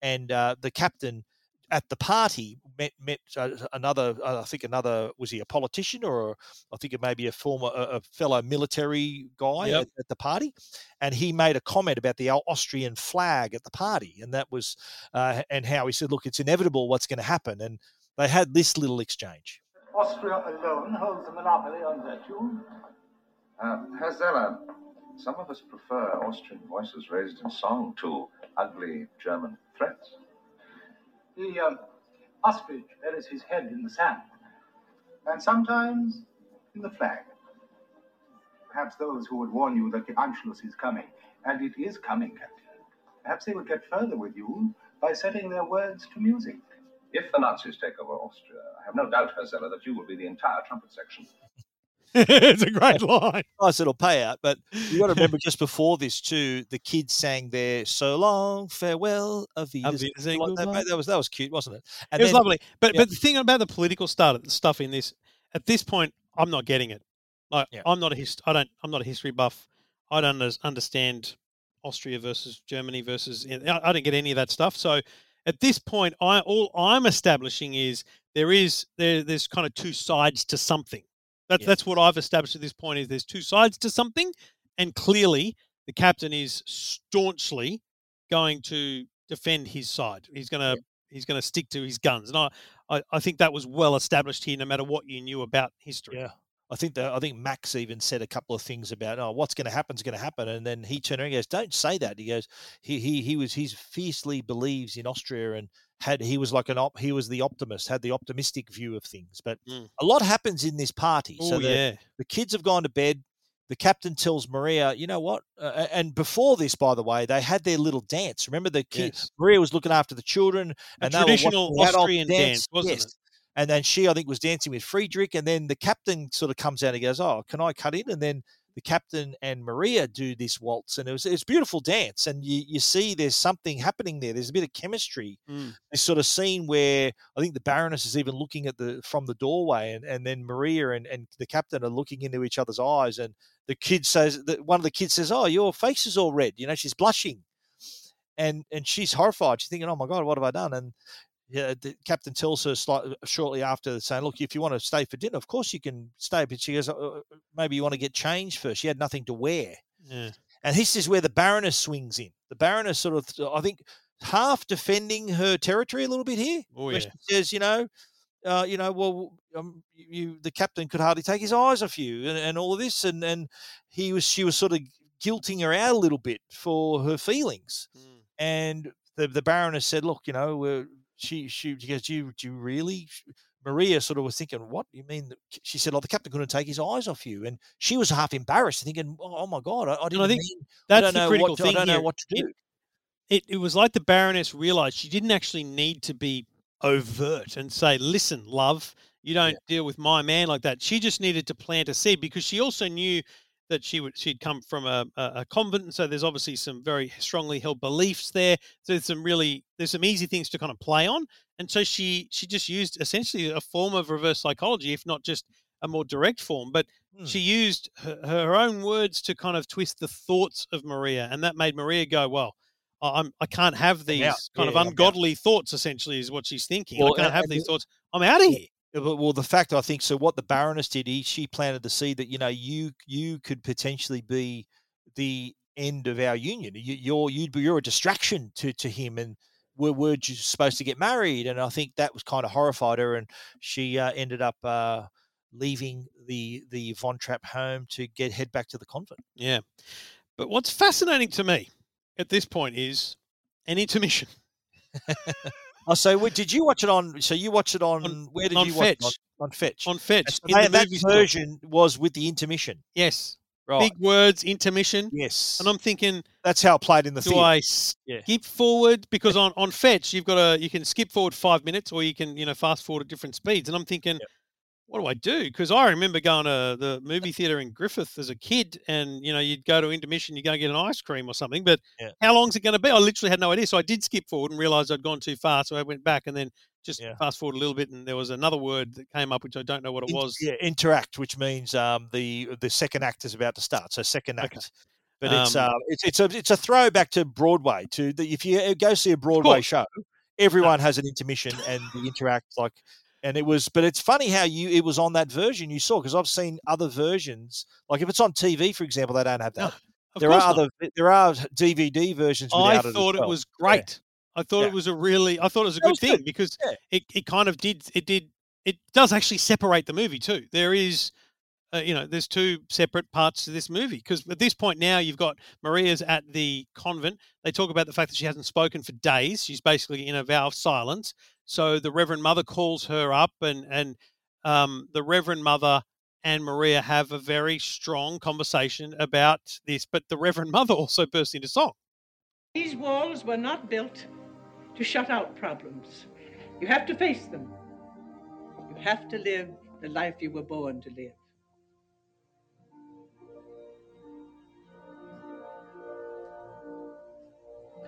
and uh, the captain at the party met met uh, another. Uh, I think another was he a politician or I think it may be a former a, a fellow military guy Yep. at, at the party, and he made a comment about the Au- Austrian flag at the party, and that was uh, and how he said, "Look, it's inevitable what's going to happen," and they had this little exchange. Austria alone holds the monopoly on virtue. Uh, Herr Zeller, some of us prefer Austrian voices raised in song to ugly German threats. The um, ostrich buries his head in the sand, and sometimes in the flag. Perhaps those who would warn you that the Anschluss is coming, and it is coming, Captain, perhaps they would get further with you by setting their words to music. If the Nazis take over Austria, I have no doubt, Herr Zeller, that you will be the entire trumpet section. it's a great line. Nice little payout, but you got to remember just before this too, the kids sang their "So long, farewell, Auf Wiedersehen." Wiedersehen, like that, that was that was cute, wasn't it? And it was then- lovely. But yeah. but the thing about the political stuff stuff in this, at this point, I'm not getting it. Like Yeah. I'm not a hist- I don't. I'm not a history buff. I don't understand Austria versus Germany versus. I I don't get any of that stuff. So at this point, I all I'm establishing is there is there there's kind of two sides to something. That's Yeah. that's what I've established at this point. Is there's two sides to something, and clearly the captain is staunchly going to defend his side. He's going to he's going to stick to his guns, and I, I I think that was well established here. No matter what you knew about history. Yeah. I think that I think Max even said a couple of things about oh what's going to happen is going to happen, and then he turned around and goes, "Don't say that." He goes, "He he he was he's fiercely believes in Austria and had he was like an op, he was the optimist, had the optimistic view of things." But Mm. a lot happens in this party. so Oh, the, yeah. the kids have gone to bed. The captain tells Maria, "You know what?" Uh, and before this, by the way, they had their little dance. Remember, the kids Yes. Maria was looking after the children, A and they were traditional Austrian dance, wasn't it? And then she, I think, was dancing with Friedrich. And then the captain sort of comes out and goes, "Oh, can I cut in?" And then the captain and Maria do this waltz, and it was it's a beautiful dance. And you you see there's something happening there. There's a bit of chemistry. Mm. This sort of scene where I think the Baroness is even looking at the from the doorway, and, and then Maria and, and the captain are looking into each other's eyes, and the kid says that one of the kids says, "Oh, your face is all red." You know, she's blushing, and and she's horrified. She's thinking, "Oh my god, what have I done?" And yeah, the captain tells her slightly, shortly after saying, "Look, if you want to stay for dinner, of course you can stay." But she goes, "Uh, "Maybe you want to get changed first. She had nothing to wear, Yeah. and this is where the Baroness swings in. The Baroness sort of, I think, half defending her territory a little bit here. Oh, yeah. she says, you know, uh, you know, well, um, you, the captain could hardly take his eyes off you, and, and all of this, and and he was, she was sort of guilting her out a little bit for her feelings, Mm. and the the Baroness said, look, you know, uh, she she she goes, do you do you really? Maria sort of was thinking, "What do you mean?" She said, "Oh, the captain couldn't take his eyes off you," and she was half embarrassed, thinking, "Oh, oh my god, I, I didn't I think mean. that's I the critical what, thing I don't here. know what to do." it, it was like the Baroness realized she didn't actually need to be overt and say, listen, love, you don't deal with my man like that. She just needed to plant a seed because she also knew that she would she'd come from a, a, convent, and so there's obviously some very strongly held beliefs there. So there's some really there's some easy things to kind of play on, and so she she just used essentially a form of reverse psychology, if not just a more direct form, but Hmm. she used her, her own words to kind of twist the thoughts of Maria, and that made Maria go, "Well, I- I'm I can't have these kind Yeah, of I'm out." ungodly thoughts." Essentially, is what she's thinking. Well, I can't have these thoughts. I'm out of here. But- Well, the fact I think so. What the Baroness did, he, she planted the seed that you know you you could potentially be the end of our union. You, you're you'd be you're a distraction to to him, and we're, we're just supposed to get married. And I think that was kind of horrified her, and she uh, ended up uh, leaving the the Von Trapp home to get head back to the convent. Yeah. But what's fascinating to me at this point is an intermission. Oh, so did you watch it on? So you watched it on, where did on you watch it? Fetch. On, on Fetch. On Fetch. So in they- the that movie store. version was with the intermission. Yes. Right. Big words, intermission. Yes. And I'm thinking, That's how it played in the do theatre. I Yeah. skip forward? Because on, on Fetch, you've got a you can skip forward five minutes or you can, you know, fast forward at different speeds. And I'm thinking, what do I do? Because I remember going to the movie theater in Griffith as a kid and, you know, you'd go to intermission, you go and get an ice cream or something. But Yeah. how long's it going to be? I literally had no idea. So I did skip forward and realized I'd gone too far. So I went back and then just Yeah. fast forward a little bit. And there was another word that came up, which I don't know what it was. Yeah, interact, which means um, the the second act is about to start. So second act. But it's Um, uh, it's it's a it's a throwback to Broadway. To the, if you uh, go see a Broadway show, everyone has an intermission and the interact like. And it was, but it's funny how you it was on that version you saw because I've seen other versions. Like if it's on TV, for example, they don't have that. of there are not. other there are DVD versions. I thought it, as it well. was Yeah. great. I thought Yeah. it was a really, I thought it was a That good was thing good. because Yeah. it, it kind of did, it did, it does actually separate the movie too. There is, uh, you know, there's two separate parts to this movie because at this point now you've got Maria's at the convent. They talk about the fact that she hasn't spoken for days. She's basically in a vow of silence. So the Reverend Mother calls her up and, and, um, the Reverend Mother and Maria have a very strong conversation about this, but the Reverend Mother also bursts into song. These walls were not built to shut out problems. You have to face them. You have to live the life you were born to live.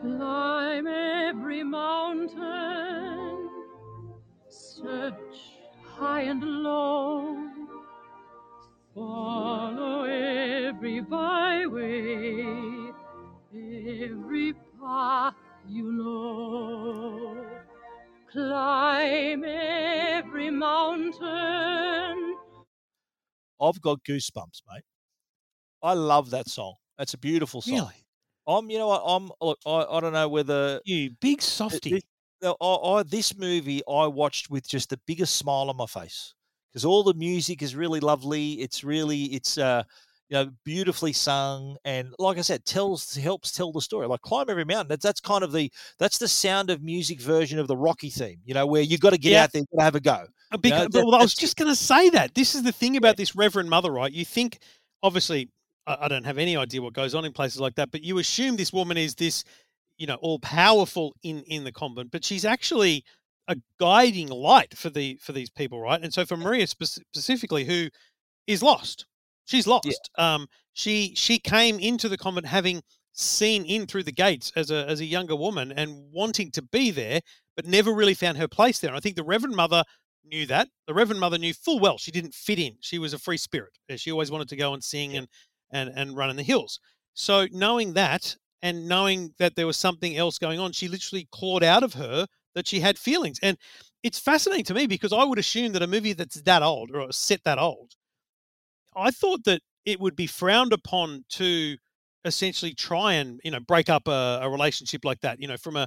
Climb every mountain, search high and low, follow every byway, every path you know. Climb every mountain. I've got goosebumps, mate. I love that song. That's a beautiful song. Really? I'm, you know what? I'm, look, I, I don't know whether You big softy. th- no, I, I, this movie I watched with just the biggest smile on my face because all the music is really lovely. It's really, it's, uh, you know, beautifully sung, and like I said, tells helps tell the story. Like climb every mountain. That's that's kind of the that's the sound of music version of the Rocky theme. You know, where you got to get Yeah. out there, you got to have a go. Uh, You know, that- well, I was just going to say that. This is the thing about this Reverend Mother, right? You think, obviously, I, don't have any idea what goes on in places like that, but you assume this woman is this, you know, all powerful in in the convent, but she's actually a guiding light for the for these people, right? And so for Maria spec- specifically, who is lost, she's lost. Um, she she came into the convent having seen in through the gates as a as a younger woman and wanting to be there, but never really found her place there. And I think the Reverend Mother knew that. The Reverend Mother knew full well she didn't fit in. She was a free spirit. She always wanted to go and sing and and and run in the hills. So knowing that and knowing that there was something else going on, she literally clawed out of her that she had feelings. And it's fascinating to me because I would assume that a movie that's that old or set that old, I thought that it would be frowned upon to essentially try and you know break up a, a relationship like that you know from a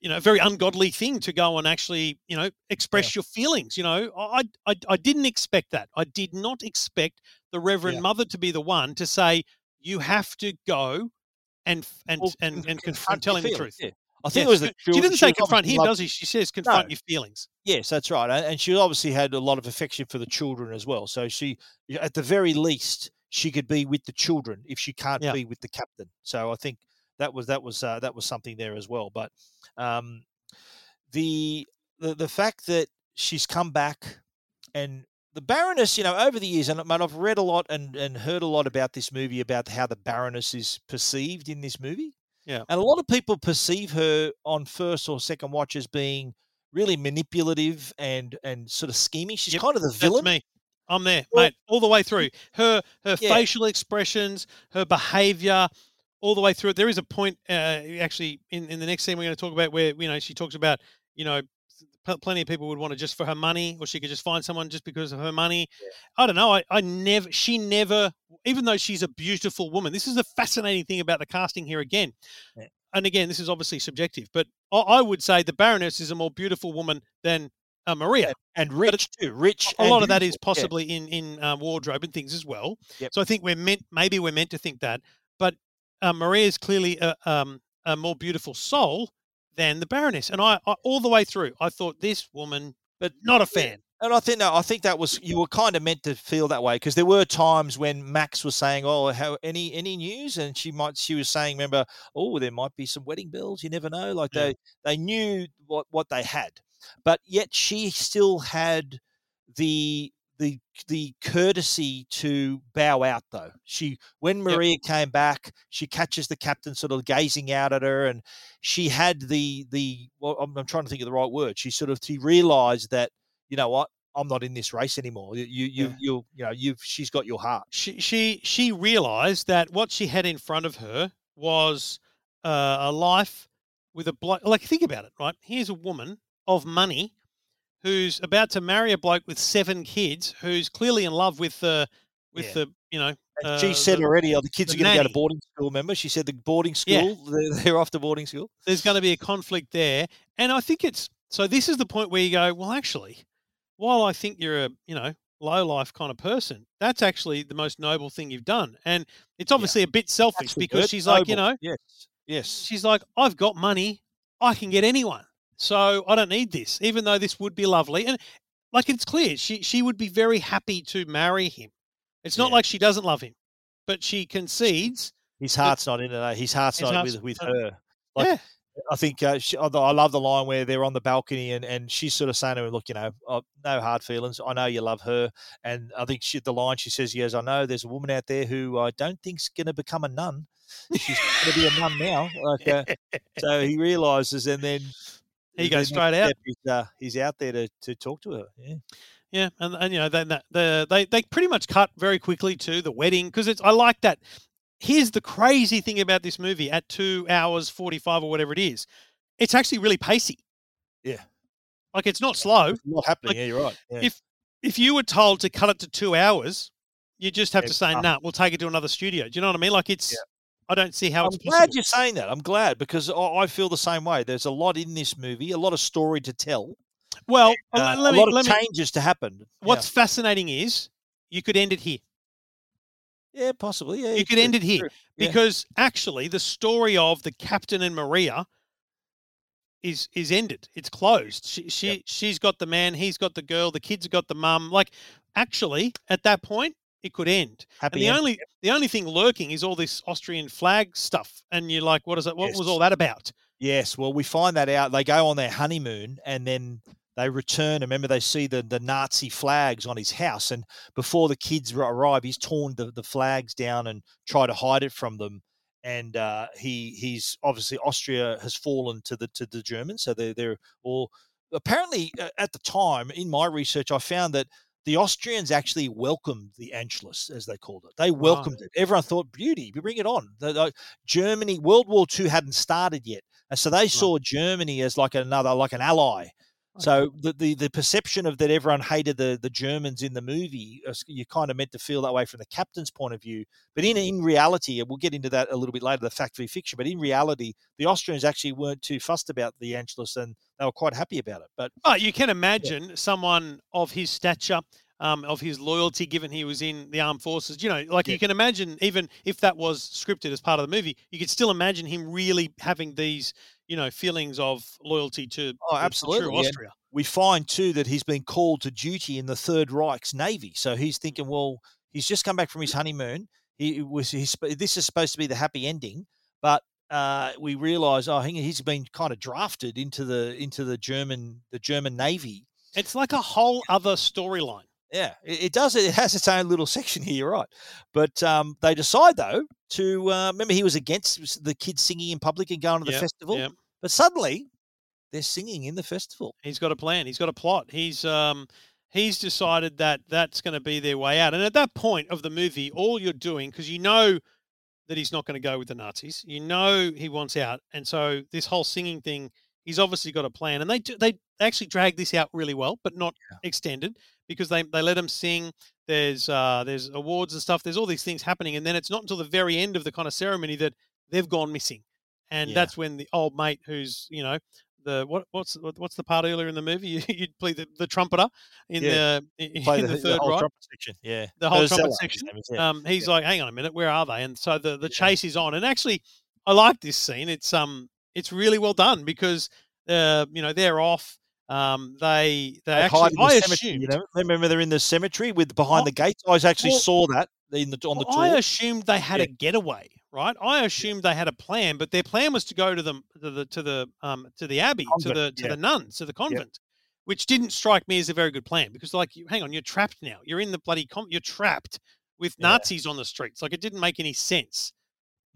you know very ungodly thing to go and actually you know express your feelings you know I, I i didn't expect that i did not expect the reverend Yeah. mother to be the one to say you have to go and and Well, and, and confront tell him the truth yeah. I think Yes, it was the she didn't she say confront him does he she says confront No. your feelings Yes, that's right. And and she obviously had a lot of affection for the children as well. So she, at the very least, she could be with the children if she can't Yeah. be with the captain. So I think that was that was uh, that was something there as well. But um, the, the the fact that she's come back and the Baroness, you know, over the years, and I've read a lot and, and heard a lot about this movie about how the Baroness is perceived in this movie. Yeah. And a lot of people perceive her on first or second watch as being really manipulative and and sort of scheming. She's Yep, kind of the villain. me I'm there, Well- mate, all the way through. Her her Yeah. facial expressions, her behaviour, all the way through. It. There is a point, uh, actually, in, in the next scene we're going to talk about where you know she talks about you know pl- plenty of people would want it just for her money, or she could just find someone just because of her money. I don't know. I, I never. She never. Even though she's a beautiful woman, this is the fascinating thing about the casting here again. Yeah. And again, this is obviously subjective, but I, I would say the Baroness is a more beautiful woman than uh, Maria and rich too. Rich. a lot of that is beautiful, yeah. possibly in in um, wardrobe and things as well. Yep. So I think we're meant maybe we're meant to think that, but uh, Maria is clearly a, um, a more beautiful soul than the Baroness, and I, I all the way through I thought this woman, but not a fan. And I think no, I think that was you were kind of meant to feel that way because there were times when Max was saying, "Oh, how any any news?" and she might she was saying, "Remember, oh, there might be some wedding bells. You never know." Like Yeah. they they knew what what they had, but yet she still had the the the courtesy to bow out though. She when Maria came back, she catches the captain sort of gazing out at her, and she had the the well, I'm, I'm trying to think of the right word. She sort of she realised that you know what I'm not in this race anymore. You you you you, you know you've she's got your heart. She she she realised that what she had in front of her was uh, a life with a bloke. Like think about it, right? Here's a woman of money who's about to marry a bloke with seven kids, who's clearly in love with the with Yeah. the you know. And she uh, said the- already, oh, the kids the are going to go to boarding school. Remember, she said the boarding Yeah. school. They're, they're off to boarding school. there's going to be a conflict there. And I think it's so this is the point where you go, well, actually, while I think you're a, you know, low life kind of person, that's actually the most noble thing you've done. And it's obviously a bit selfish That's because she's like, you know, yes, yes, she's like, I've got money, I can get anyone. So I don't need this, even though this would be lovely. And like it's clear, she she would be very happy to marry him. It's not Yeah. like she doesn't love him, but she concedes. His heart's not in it. eh? His heart's His not heart's with with her. Like, Yeah. I think uh, she, I love the line where they're on the balcony and, and she's sort of saying to him, "Look, you know, uh, no hard feelings. I know you love her." And I think she, the line she says, "Yes, I know. There's a woman out there who I don't think's going to become a nun. She's going to be a nun now." Like, uh, so he realizes, and then He goes straight out. is, uh, he's out there to, to talk to her. Yeah. Yeah, and, and you know then that the they they pretty much cut very quickly to the wedding because it's I like that. Here's the crazy thing about this movie at two hours forty five or whatever it is, it's actually really pacey. Yeah. Like it's not slow. Not happening. Like, yeah, you're right. Yeah. If if you were told to cut it to two hours, you just have Yeah, to say, "No, "Nah, we'll take it to another studio." Do you know what I mean? Like it's. I don't see how I'm it's glad possible. you're saying that. I'm glad because I, feel the same way. There's a lot in this movie, a lot of story to tell. Well, uh, let- a lot of let me- changes to happen. What's fascinating is you could end it here. Yeah, possibly. Yeah, you could end it here. Yeah. because actually the story of the captain and Maria is is ended. It's closed. She she she's got the man, he's got the girl, the kids got the mum. Like actually, at that point, it could end. Happy and the end, only the only thing lurking is all this Austrian flag stuff, and you're like, what is it? What was all that about? Yes, well, we find that out. They go on their honeymoon and then they return. And remember, they see the, the Nazi flags on his house. And before the kids arrive, he's torn the, the flags down and try to hide it from them. And uh, he he's obviously Austria has fallen to the to the Germans, so they're they're all apparently uh, at the time in my research I found that the Austrians actually welcomed the Anschluss, as they called it. They welcomed it. Everyone thought, beauty, bring it on. The- the- Germany, World War II hadn't started yet. And so they saw Germany as like another, like an ally. So the, the the perception of that everyone hated the the Germans in the movie, uh, you kind of meant to feel that way from the captain's point of view. But in in reality, and we'll get into that a little bit later, the fact v fiction. But in reality, the Austrians actually weren't too fussed about the Anschluss, and they were quite happy about it. But But you can imagine someone of his stature, um, of his loyalty, given he was in the armed forces. You know, like you can imagine, even if that was scripted as part of the movie, you could still imagine him really having these, you know, feelings of loyalty to Oh, absolutely. true Austria. We find too that he's been called to duty in the Third Reich's navy. So he's thinking, well, he's just come back from his honeymoon. He was he's, this is supposed to be the happy ending, but uh, we realise, oh, he's been kind of drafted into the into the German the German navy. It's like a whole other storyline. Yeah, it, it does. It has its own little section here, you're right? But um, they decide though to uh, remember he was against the kids singing in public and going to the Yep, festival. yep. But suddenly they're singing in the festival. He's got a plan. He's got a plot. He's um he's decided that that's going to be their way out. And at that point of the movie, all you're doing because you know that he's not going to go with the Nazis, you know he wants out, and so this whole singing thing, he's obviously got a plan. And they do, they actually drag this out really well, but not extended because they they let him sing. There's uh, there's awards and stuff. There's all these things happening, and then it's not until the very end of the kind of ceremony that they've gone missing, and Yeah. that's when the old mate, who's you know the what what's what's the part earlier in the movie? You, you'd play the, the trumpeter in Yeah. the in, in the, third whole right. trumpet section. Yeah, The whole trumpet section. is, yeah. Um, he's like, hang on a minute, where are they? And so the, the chase is on. And actually, I like this scene. It's um, it's really well done because uh, you know, they're off. Um, they they, They actually hide in the I cemetery, assumed you know. Remember, they're in the cemetery with behind the gates. I actually well- saw that in the on the Well. I assumed they had Yeah. a getaway, right? I assumed they had a plan, but their plan was to go to the to the to the um to the abbey, to the to yeah. the nuns, to the convent, which didn't strike me as a very good plan because, like, you, hang on, you're trapped now. You're in the bloody con- you're trapped with Nazis on the streets. Like, it didn't make any sense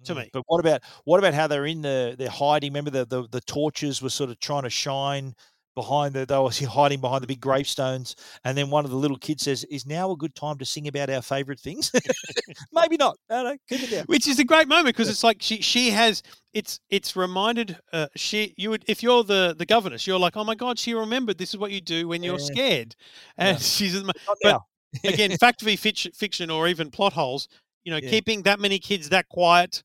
to me. Mm, But what about what about how they're in the they're hiding? Remember the the, the torches were sort of trying to shine behind the they were hiding behind the big gravestones, and then one of the little kids says, "Is now a good time to sing about our favourite things?" Maybe not. No, no, keep it down. which is a great moment because it's like she she has it's it's reminded uh, she you would if you're the the governess you're like oh my god she remembered this is what you do when you're Yeah. scared and she's in the- but now. again fact v fiction, fiction or even plot holes you know Yeah. keeping that many kids that quiet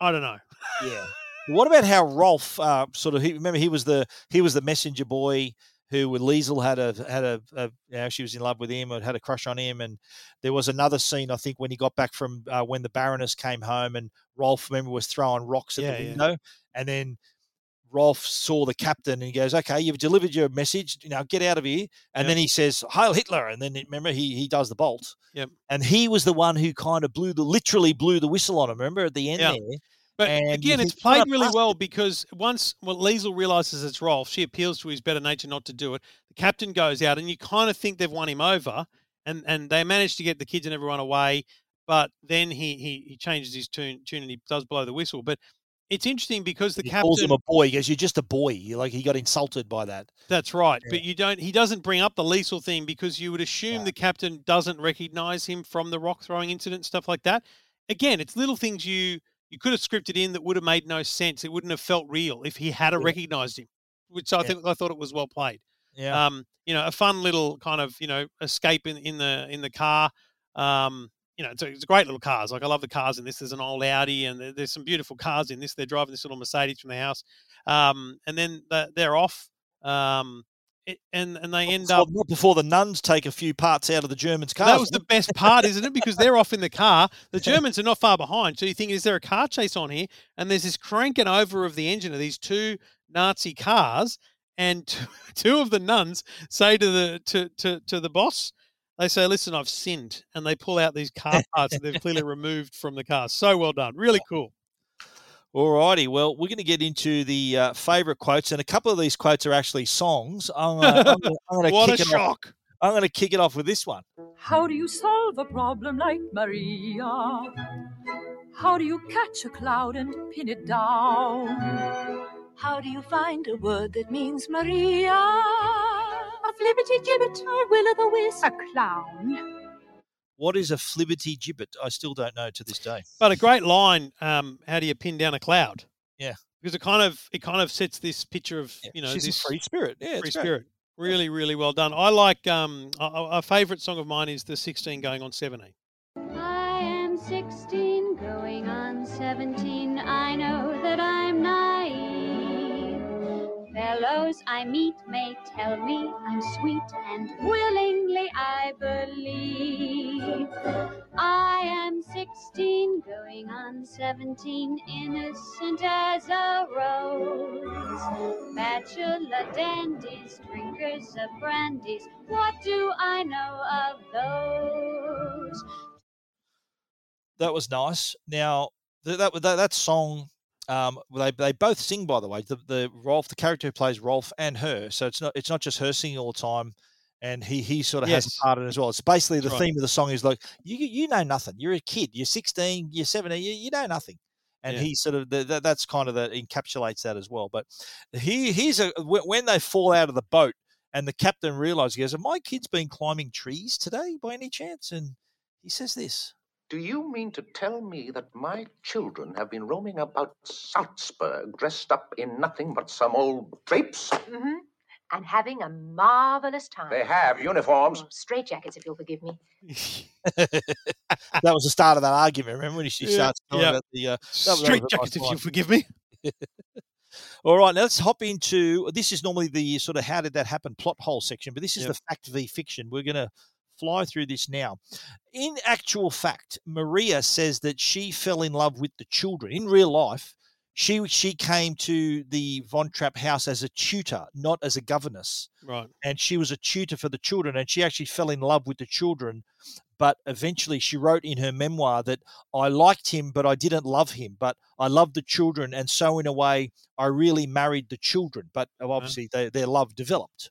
I don't know Yeah. What about how Rolf uh, sort of? He, remember, he was the he was the messenger boy who with Liesl had a had a, a you know, she was in love with him or had a crush on him, and there was another scene I think when he got back from uh, when the Baroness came home and Rolf remember was throwing rocks at Yeah, the yeah. window, and then. Rolf saw the captain and he goes, "Okay, you've delivered your message. You know, get out of here." And Yep. then he says, "Heil Hitler!" And then remember he he does the bolt. Yep. And he was the one who kind of blew the literally blew the whistle on him. Remember at the end Yeah. there. But And again, it's think, "What a played really bastard." well because once well, Liesl realizes it's Rolf, she appeals to his better nature not to do it. The captain goes out, and you kind of think they've won him over, and and they manage to get the kids and everyone away. But then he he, he changes his tune, tune and he does blow the whistle. But it's interesting because the he captain calls him a boy. He goes, "You're just a boy." You're like he got insulted by that. That's right. But you don't he doesn't bring up the Liesl thing because you would assume the captain doesn't recognize him from the rock throwing incident, stuff like that. Again, it's little things you you could have scripted in that would have made no sense. It wouldn't have felt real if he had Yeah. recognized him. Which I Yeah. think I thought it was well played. Yeah. Um, you know, a fun little kind of, you know, escape in, in the in the car. Um, you know, it's, a, it's great little cars. Like I love the cars in this. There's an old Audi, and there's some beautiful cars in this. They're driving this little Mercedes from the house, um, and then the- they're off. Um, it, and and they end up. not before the nuns take a few parts out of the Germans' car. That was the best part, isn't it? Because they're off in the car. The Germans are not far behind. So you think, is there a car chase on here? And there's this cranking over of the engine of these two Nazi cars, and two, two of the nuns say to the to, to to the boss, they say, "Listen, I've sinned," and they pull out these car parts that they've clearly removed from the car. So well done, really cool. All righty. Well, we're going to get into the uh, favourite quotes, and a couple of these quotes are actually songs. I'm gonna, I'm gonna, I'm gonna What kick a it shock. Off. I'm going to kick it off with this one. How do you solve a problem like Maria? How do you catch a cloud and pin it down? How do you find a word that means Maria? A flibbertigibbet, a will o' the wisp, a clown. What is a flibbity gibbet? I still don't know to this day. But a great line. Um, how do you pin down a cloud? Yeah. because it kind of it kind of sets this picture of you know she's a this free spirit. Yeah, it's free great. spirit. Really, really well done. I like um a, a favourite song of mine is the 16 going on 17. I am 16, going on 17. I know that I'm naive. Fellows I meet may tell me I'm sweet, and willingly I believe. I am 16, going on 17, innocent as a rose. Bachelor dandies, drinkers of brandies, what do I know of those? That was nice. Now th- that that that song, um, they they both sing by the way. The the Rolf, the character who plays Rolf, and her. So it's not it's not just her singing all the time. And he he sort of has Yes. a part in it as well. It's basically the right. theme of the song is like you you know nothing. You're a kid. You're 16. You're 17. You, you know nothing. And Yeah. he sort of the, that that's kind of that encapsulates that as well. But he here's a when they fall out of the boat And the captain realizes he goes, Have my kids been climbing trees today by any chance? And he says this. Do you mean to tell me that my children have been roaming about Salzburg dressed up in nothing but some old drapes? Mm-hmm. And having a marvelous time. They have uniforms. Oh, straight jackets, if you'll forgive me. that was the start of that argument. Remember when she Yeah, starts talking yeah. about the uh, that was- that Straight was nice jackets, if line. you forgive me. All right, now let's hop into this is normally the sort of how did that happen plot hole section, but this is Yep. the fact v fiction. We're going to fly through this now. In actual fact, Maria says that she fell in love with the children in real life. She she came to the Von Trapp house as a tutor, not as a governess Right. and she was a tutor for the children and she actually fell in love with the children but eventually she wrote in her memoir that I liked him but I didn't love him but I loved the children and so in a way I really married the children but uh, uh-huh. obviously they, their love developed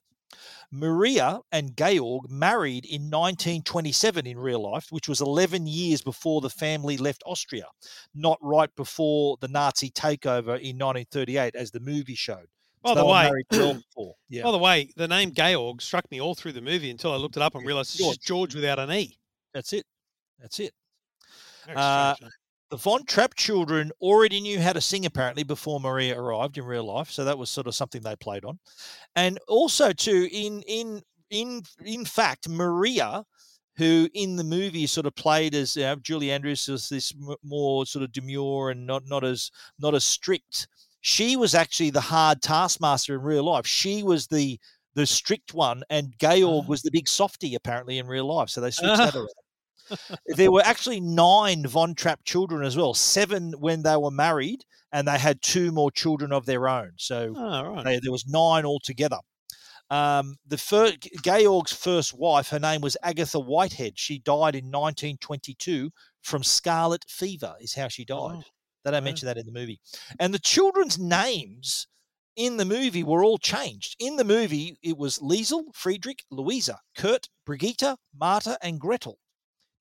Maria and Georg married in 1927 in real life, which was 11 years before the family left Austria, not right before the Nazi takeover in 1938, as the movie showed. By So the way, well. Yeah. By the way, the name Georg struck me all through the movie until I looked it up and realized it's just George without an E. That's it. That's it. Uh, the Von Trapp children already knew how to sing apparently before Maria arrived in real life, so that was sort of something they played on. And also too, in in in in fact, Maria, who in the movie sort of played as uh, Julie Andrews as this m- more sort of demure and not not as not as strict. She was actually the hard taskmaster in real life. She was the the strict one, and Georg was the big softy apparently in real life. So they switched that Ah. around there were actually nine Von Trapp children as well, seven when they were married, and they had two more children of their own. So Oh, right. they, there was nine altogether. Um, the first, Georg's first wife, her name was Agatha Whitehead. She died in 1922 from scarlet fever, is how she died. They don't mention that in the movie. And the children's names in the movie were all changed. In the movie, it was Liesl, Friedrich, Louisa, Kurt, Brigitte, Marta, and Gretl.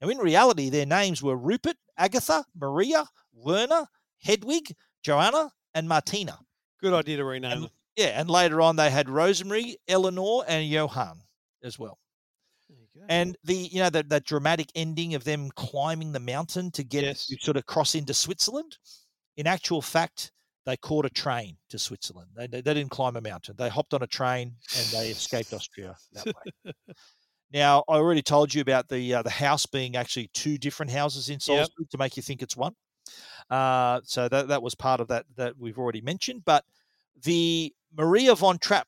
Now, in reality, their names were Rupert, Agatha, Maria, Werner, Hedwig, Joanna, and Martina. Good idea to rename them. Yeah, and later on they had Rosemary, Eleanor, and Johann as well. And the you know that that dramatic ending of them climbing the mountain to get to sort of cross into Switzerland. In actual fact, they caught a train to Switzerland. They, they, they didn't climb a mountain. They hopped on a train and they escaped Austria that way. Now, I already told you about the uh, the house being actually two different houses in Salzburg to make you think it's one. Uh, so that that was part of that that we've already mentioned. But the Maria von Trapp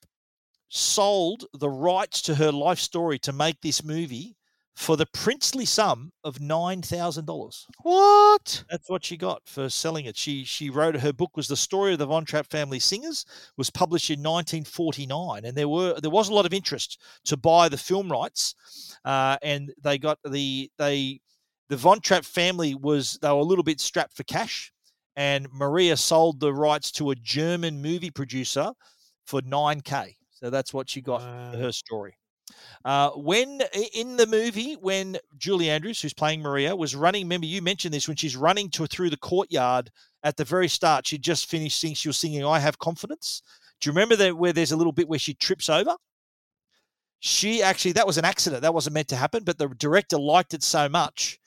sold the rights to her life story to make this movie for the princely sum of nine thousand dollars. What? That's what she got for selling it. She she wrote her book was the story of the Von Trapp family singers was published in 1949, and there were there was a lot of interest to buy the film rights, uh, and they got the they the Von Trapp family was they were a little bit strapped for cash, and Maria sold the rights to a German movie producer for nine k. So that's what she got for her story. Uh, when in the movie, when Julie Andrews, who's playing Maria, was running, remember you mentioned this when she's running to through the courtyard at the very start. She just finished singing. She was singing "I Have Confidence." Do you remember that where there's a little bit where she trips over? She actually that was an accident. That wasn't meant to happen, but the director liked it so much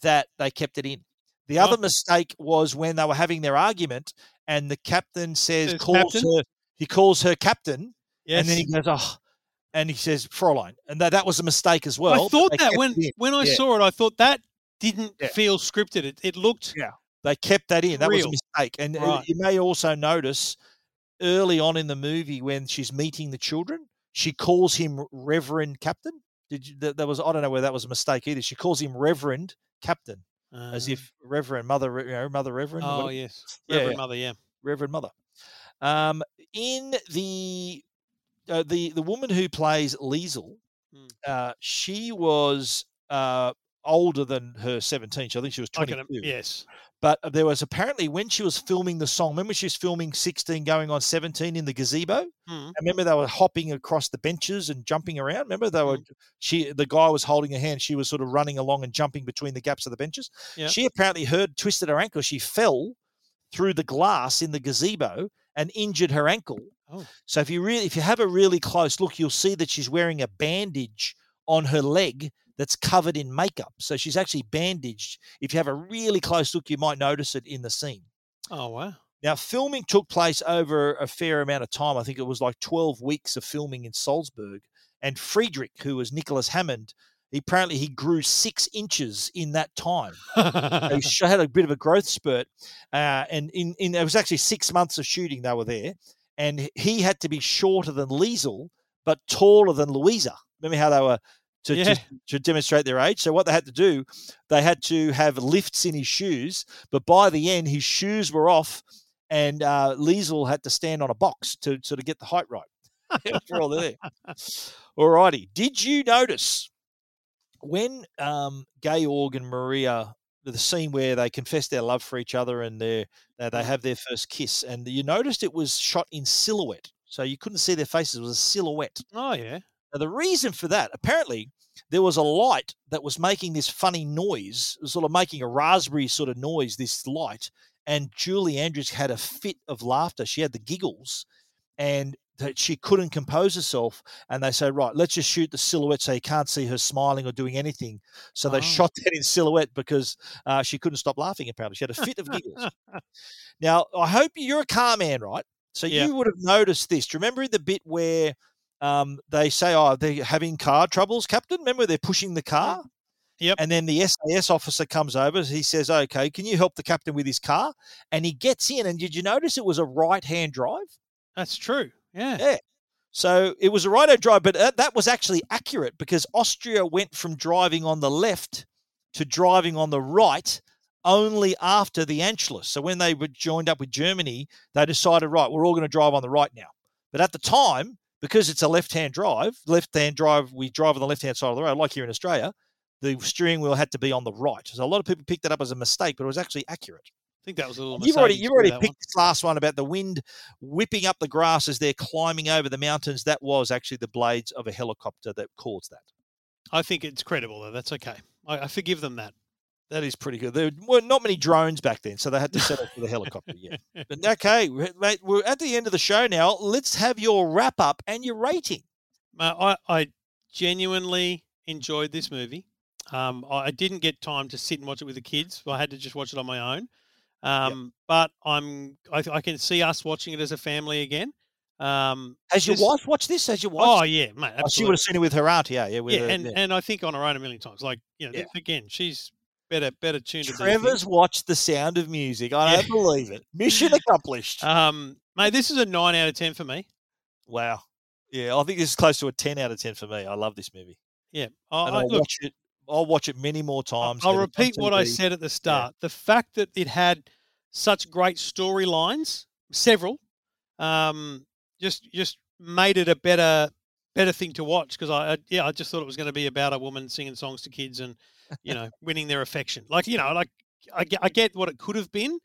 that they kept it in. The other mistake was when they were having their argument, and the captain says, calls captain? her, he calls her captain, and then he goes, oh, and he says Fräulein, and that, that was a mistake as well. I thought that when when I Yeah. saw it, I thought that didn't Yeah. feel scripted. It, it looked Yeah. They kept that in. That was a mistake. And Right. you may also notice early on in the movie when she's meeting the children, she calls him Reverend Captain. Did you, that, that was I don't know whether that was a mistake either. She calls him Reverend Captain, as if Reverend Mother, you know, Mother Reverend. Oh yes, Reverend yeah. Mother. Yeah. Reverend Mother. Um, in the uh, the the woman who plays Liesl, Hmm. uh, she was uh, older than her seventeen. So I think she was twenty yes. But there was apparently when she was filming the song, remember she was filming 16 going on 17 in the gazebo? I remember they were hopping across the benches and jumping around. Remember they Hmm. were she the guy was holding her hand, she was sort of running along and jumping between the gaps of the benches. Yeah. She apparently heard twisted her ankle. She fell through the glass in the gazebo and injured her ankle. Oh. So if you really, if you have a really close look, you'll see that she's wearing a bandage on her leg that's covered in makeup. So she's actually bandaged. If you have a really close look, you might notice it in the scene. Oh wow. Now, filming took place over a fair amount of time. I think it was like 12 weeks of filming in Salzburg. And Friedrich, who was Nicholas Hammond, he, apparently he grew six inches in that time. he had a bit of a growth spurt. Uh, and in, in it was actually six months of shooting they were there. And he had to be shorter than Liesl, but taller than Louisa. Remember how they were to, Yeah. to, to demonstrate their age. So what they had to do, they had to have lifts in his shoes. But by the end, his shoes were off, and uh, Liesl had to stand on a box to sort of get the height right. for all there. All righty. Did you notice when um, Georg and Maria, the scene where they confess their love for each other and they they mm. have their first kiss, and you noticed it was shot in silhouette, so you couldn't see their faces. It was a silhouette. Oh yeah. Now, the reason for that, apparently, there was a light that was making this funny noise, sort of making a raspberry sort of noise, this light. And Julie Andrews had a fit of laughter. She had the giggles and that she couldn't compose herself. And they say right, let's just shoot the silhouette so you can't see her smiling or doing anything. So they Oh. shot that in silhouette because uh, she couldn't stop laughing, apparently. She had a fit of giggles. Now, I hope you're a car man, right? So Yeah. you would have noticed this. Do you remember the bit where um, they say, "Oh, they're having car troubles, Captain"? Remember they're pushing the car. Yep. And then the SAS officer comes over. He says, "Okay, can you help the captain with his car?" And he gets in. And did you notice it was a right-hand drive? That's true. Yeah. Yeah. So it was a right-hand drive, but that was actually accurate because Austria went from driving on the left to driving on the right only after the Anschluss. So when they were joined up with Germany, they decided, right, we're all going to drive on the right now. But at the time, because it's a left-hand drive, left-hand drive, we drive on the left-hand side of the road, like here in Australia, the steering wheel had to be on the right. So a lot of people picked that up as a mistake, but it was actually accurate. I think that was a little. You've already you've already picked one. this last one about the wind whipping up the grass as they're climbing over the mountains. That was actually the blades of a helicopter that caused that. I think it's credible though. That's okay. I, I forgive them that. That is pretty good. There were not many drones back then, so they had to settle for the helicopter. Yeah. But okay, mate, we're at the end of the show now. Let's have your wrap up and your rating. Uh, I, I genuinely enjoyed this movie. Um, I I didn't get time to sit and watch it with the kids. I had to just watch it on my own. Um, But I'm I, I can see us watching it as a family again. Um, Has your wife watched this? Has your wife? Oh yeah, mate. Oh, she would have seen it with her aunt. Yeah, yeah. Yeah, her, and yeah. and I think on her own a million times. Like you know, Yeah. again, she's better better tuned. Trevor's watched The Sound of Music. I don't believe it. Mission accomplished. Um, mate, this is a nine out of ten for me. Wow. Yeah, I think this is close to a ten out of ten for me. I love this movie. Yeah, I, I'll look, watch it. I'll watch it many more times. I'll it's repeat what I said at the start. The fact that it had such great storylines, several, um, just just made it a better better thing to watch because I, I yeah I just thought it was going to be about a woman singing songs to kids and you know winning their affection. Like you know like I get, I get what it could have been,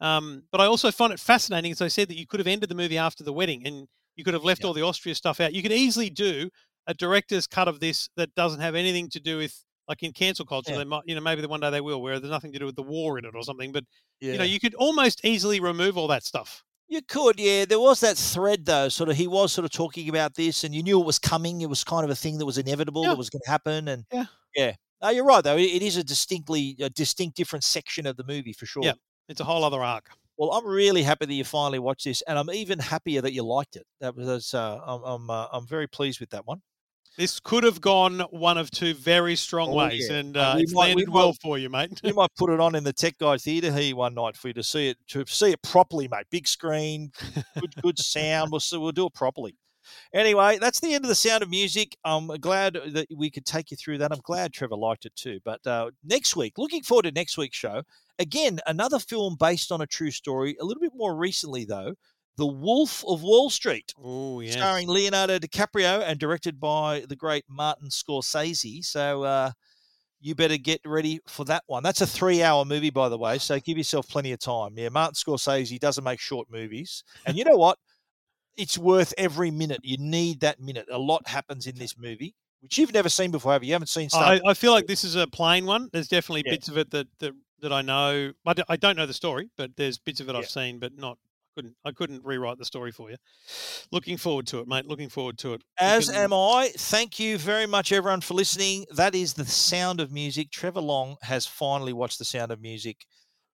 um, but I also find it fascinating as I said that you could have ended the movie after the wedding and you could have left all the Austria stuff out. You could easily do a director's cut of this that doesn't have anything to do with like in cancel culture. Yeah. They might you know maybe the one day they will where there's nothing to do with the war in it or something. But you know you could almost easily remove all that stuff. You could, yeah. There was that thread though. Sort of, he was sort of talking about this, and you knew it was coming. It was kind of a thing that was inevitable. Yeah. That was going to happen, and Yeah. yeah. No, you're right though. It, it is a distinctly, a distinct, different section of the movie for sure. Yeah, it's a whole other arc. Well, I'm really happy that you finally watched this, and I'm even happier that you liked it. That was, uh, I'm, I'm, uh, I'm very pleased with that one. This could have gone one of two very strong Oh, ways, yeah. and Uh, we it's might- we landed well might- for you, mate. we might put it on in the Tech Guy Theatre here one night for you to see it to see it properly, mate. Big screen, good good sound. We'll we'll do it properly. Anyway, that's the end of the Sound of Music. I'm glad that we could take you through that. I'm glad Trevor liked it too. But uh, next week, looking forward to next week's show. Again, another film based on a true story. A little bit more recently, though, The Wolf of Wall Street. Oh. Starring Leonardo DiCaprio and directed by the great Martin Scorsese. So uh, you better get ready for that one. That's a three hour movie, by the way. So give yourself plenty of time. Yeah, Martin Scorsese doesn't make short movies. And you know what? It's worth every minute. You need that minute. A lot happens in this movie, which you've never seen before, have you? You haven't seen. I, I feel like this is a plain one. There's definitely Yeah. bits of it that, that that I know. I d- I don't know the story, but there's bits of it I've seen, but not couldn't I couldn't rewrite the story for you. Looking forward to it, mate. Looking forward to it. As am I. Thank you very much, everyone, for listening. That is The Sound of Music. Trevor Long has finally watched The Sound of Music,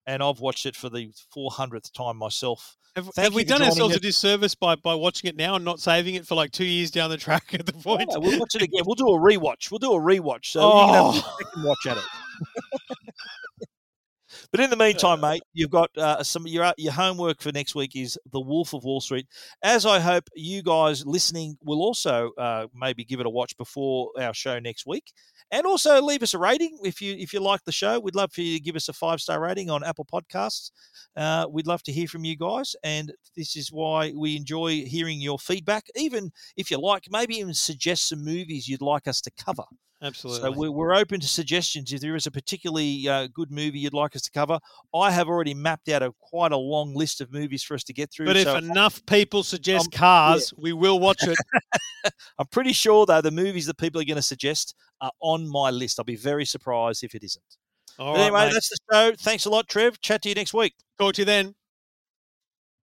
and I've watched it for the 400th time myself. Have, have we done ourselves us. a disservice by, by watching it now and not saving it for like two years down the track at the point? No, we'll watch it again. We'll do a rewatch. We'll do a rewatch. So you can have a Oh. second watch at it. But in the meantime, mate, you've got uh, some your your homework for next week is The Wolf of Wall Street. As I hope you guys listening will also uh, maybe give it a watch before our show next week, and also leave us a rating if you if you like the show. We'd love for you to give us a five star rating on Apple Podcasts. Uh, we'd love to hear from you guys, and this is why we enjoy hearing your feedback. Even if you like, maybe even suggest some movies you'd like us to cover. Absolutely. So we're, we're open to suggestions. If there is a particularly uh, good movie you'd like us to cover, I have already mapped out a quite a long list of movies for us to get through. but if so enough people suggest yeah. cars, we will watch it. I'm pretty sure though the movies that people are going to suggest are on my list. I'll be very surprised if it isn't. All But right, anyway, mate. that's the show. Thanks a lot, Trev. Chat to you next week. Talk to you then.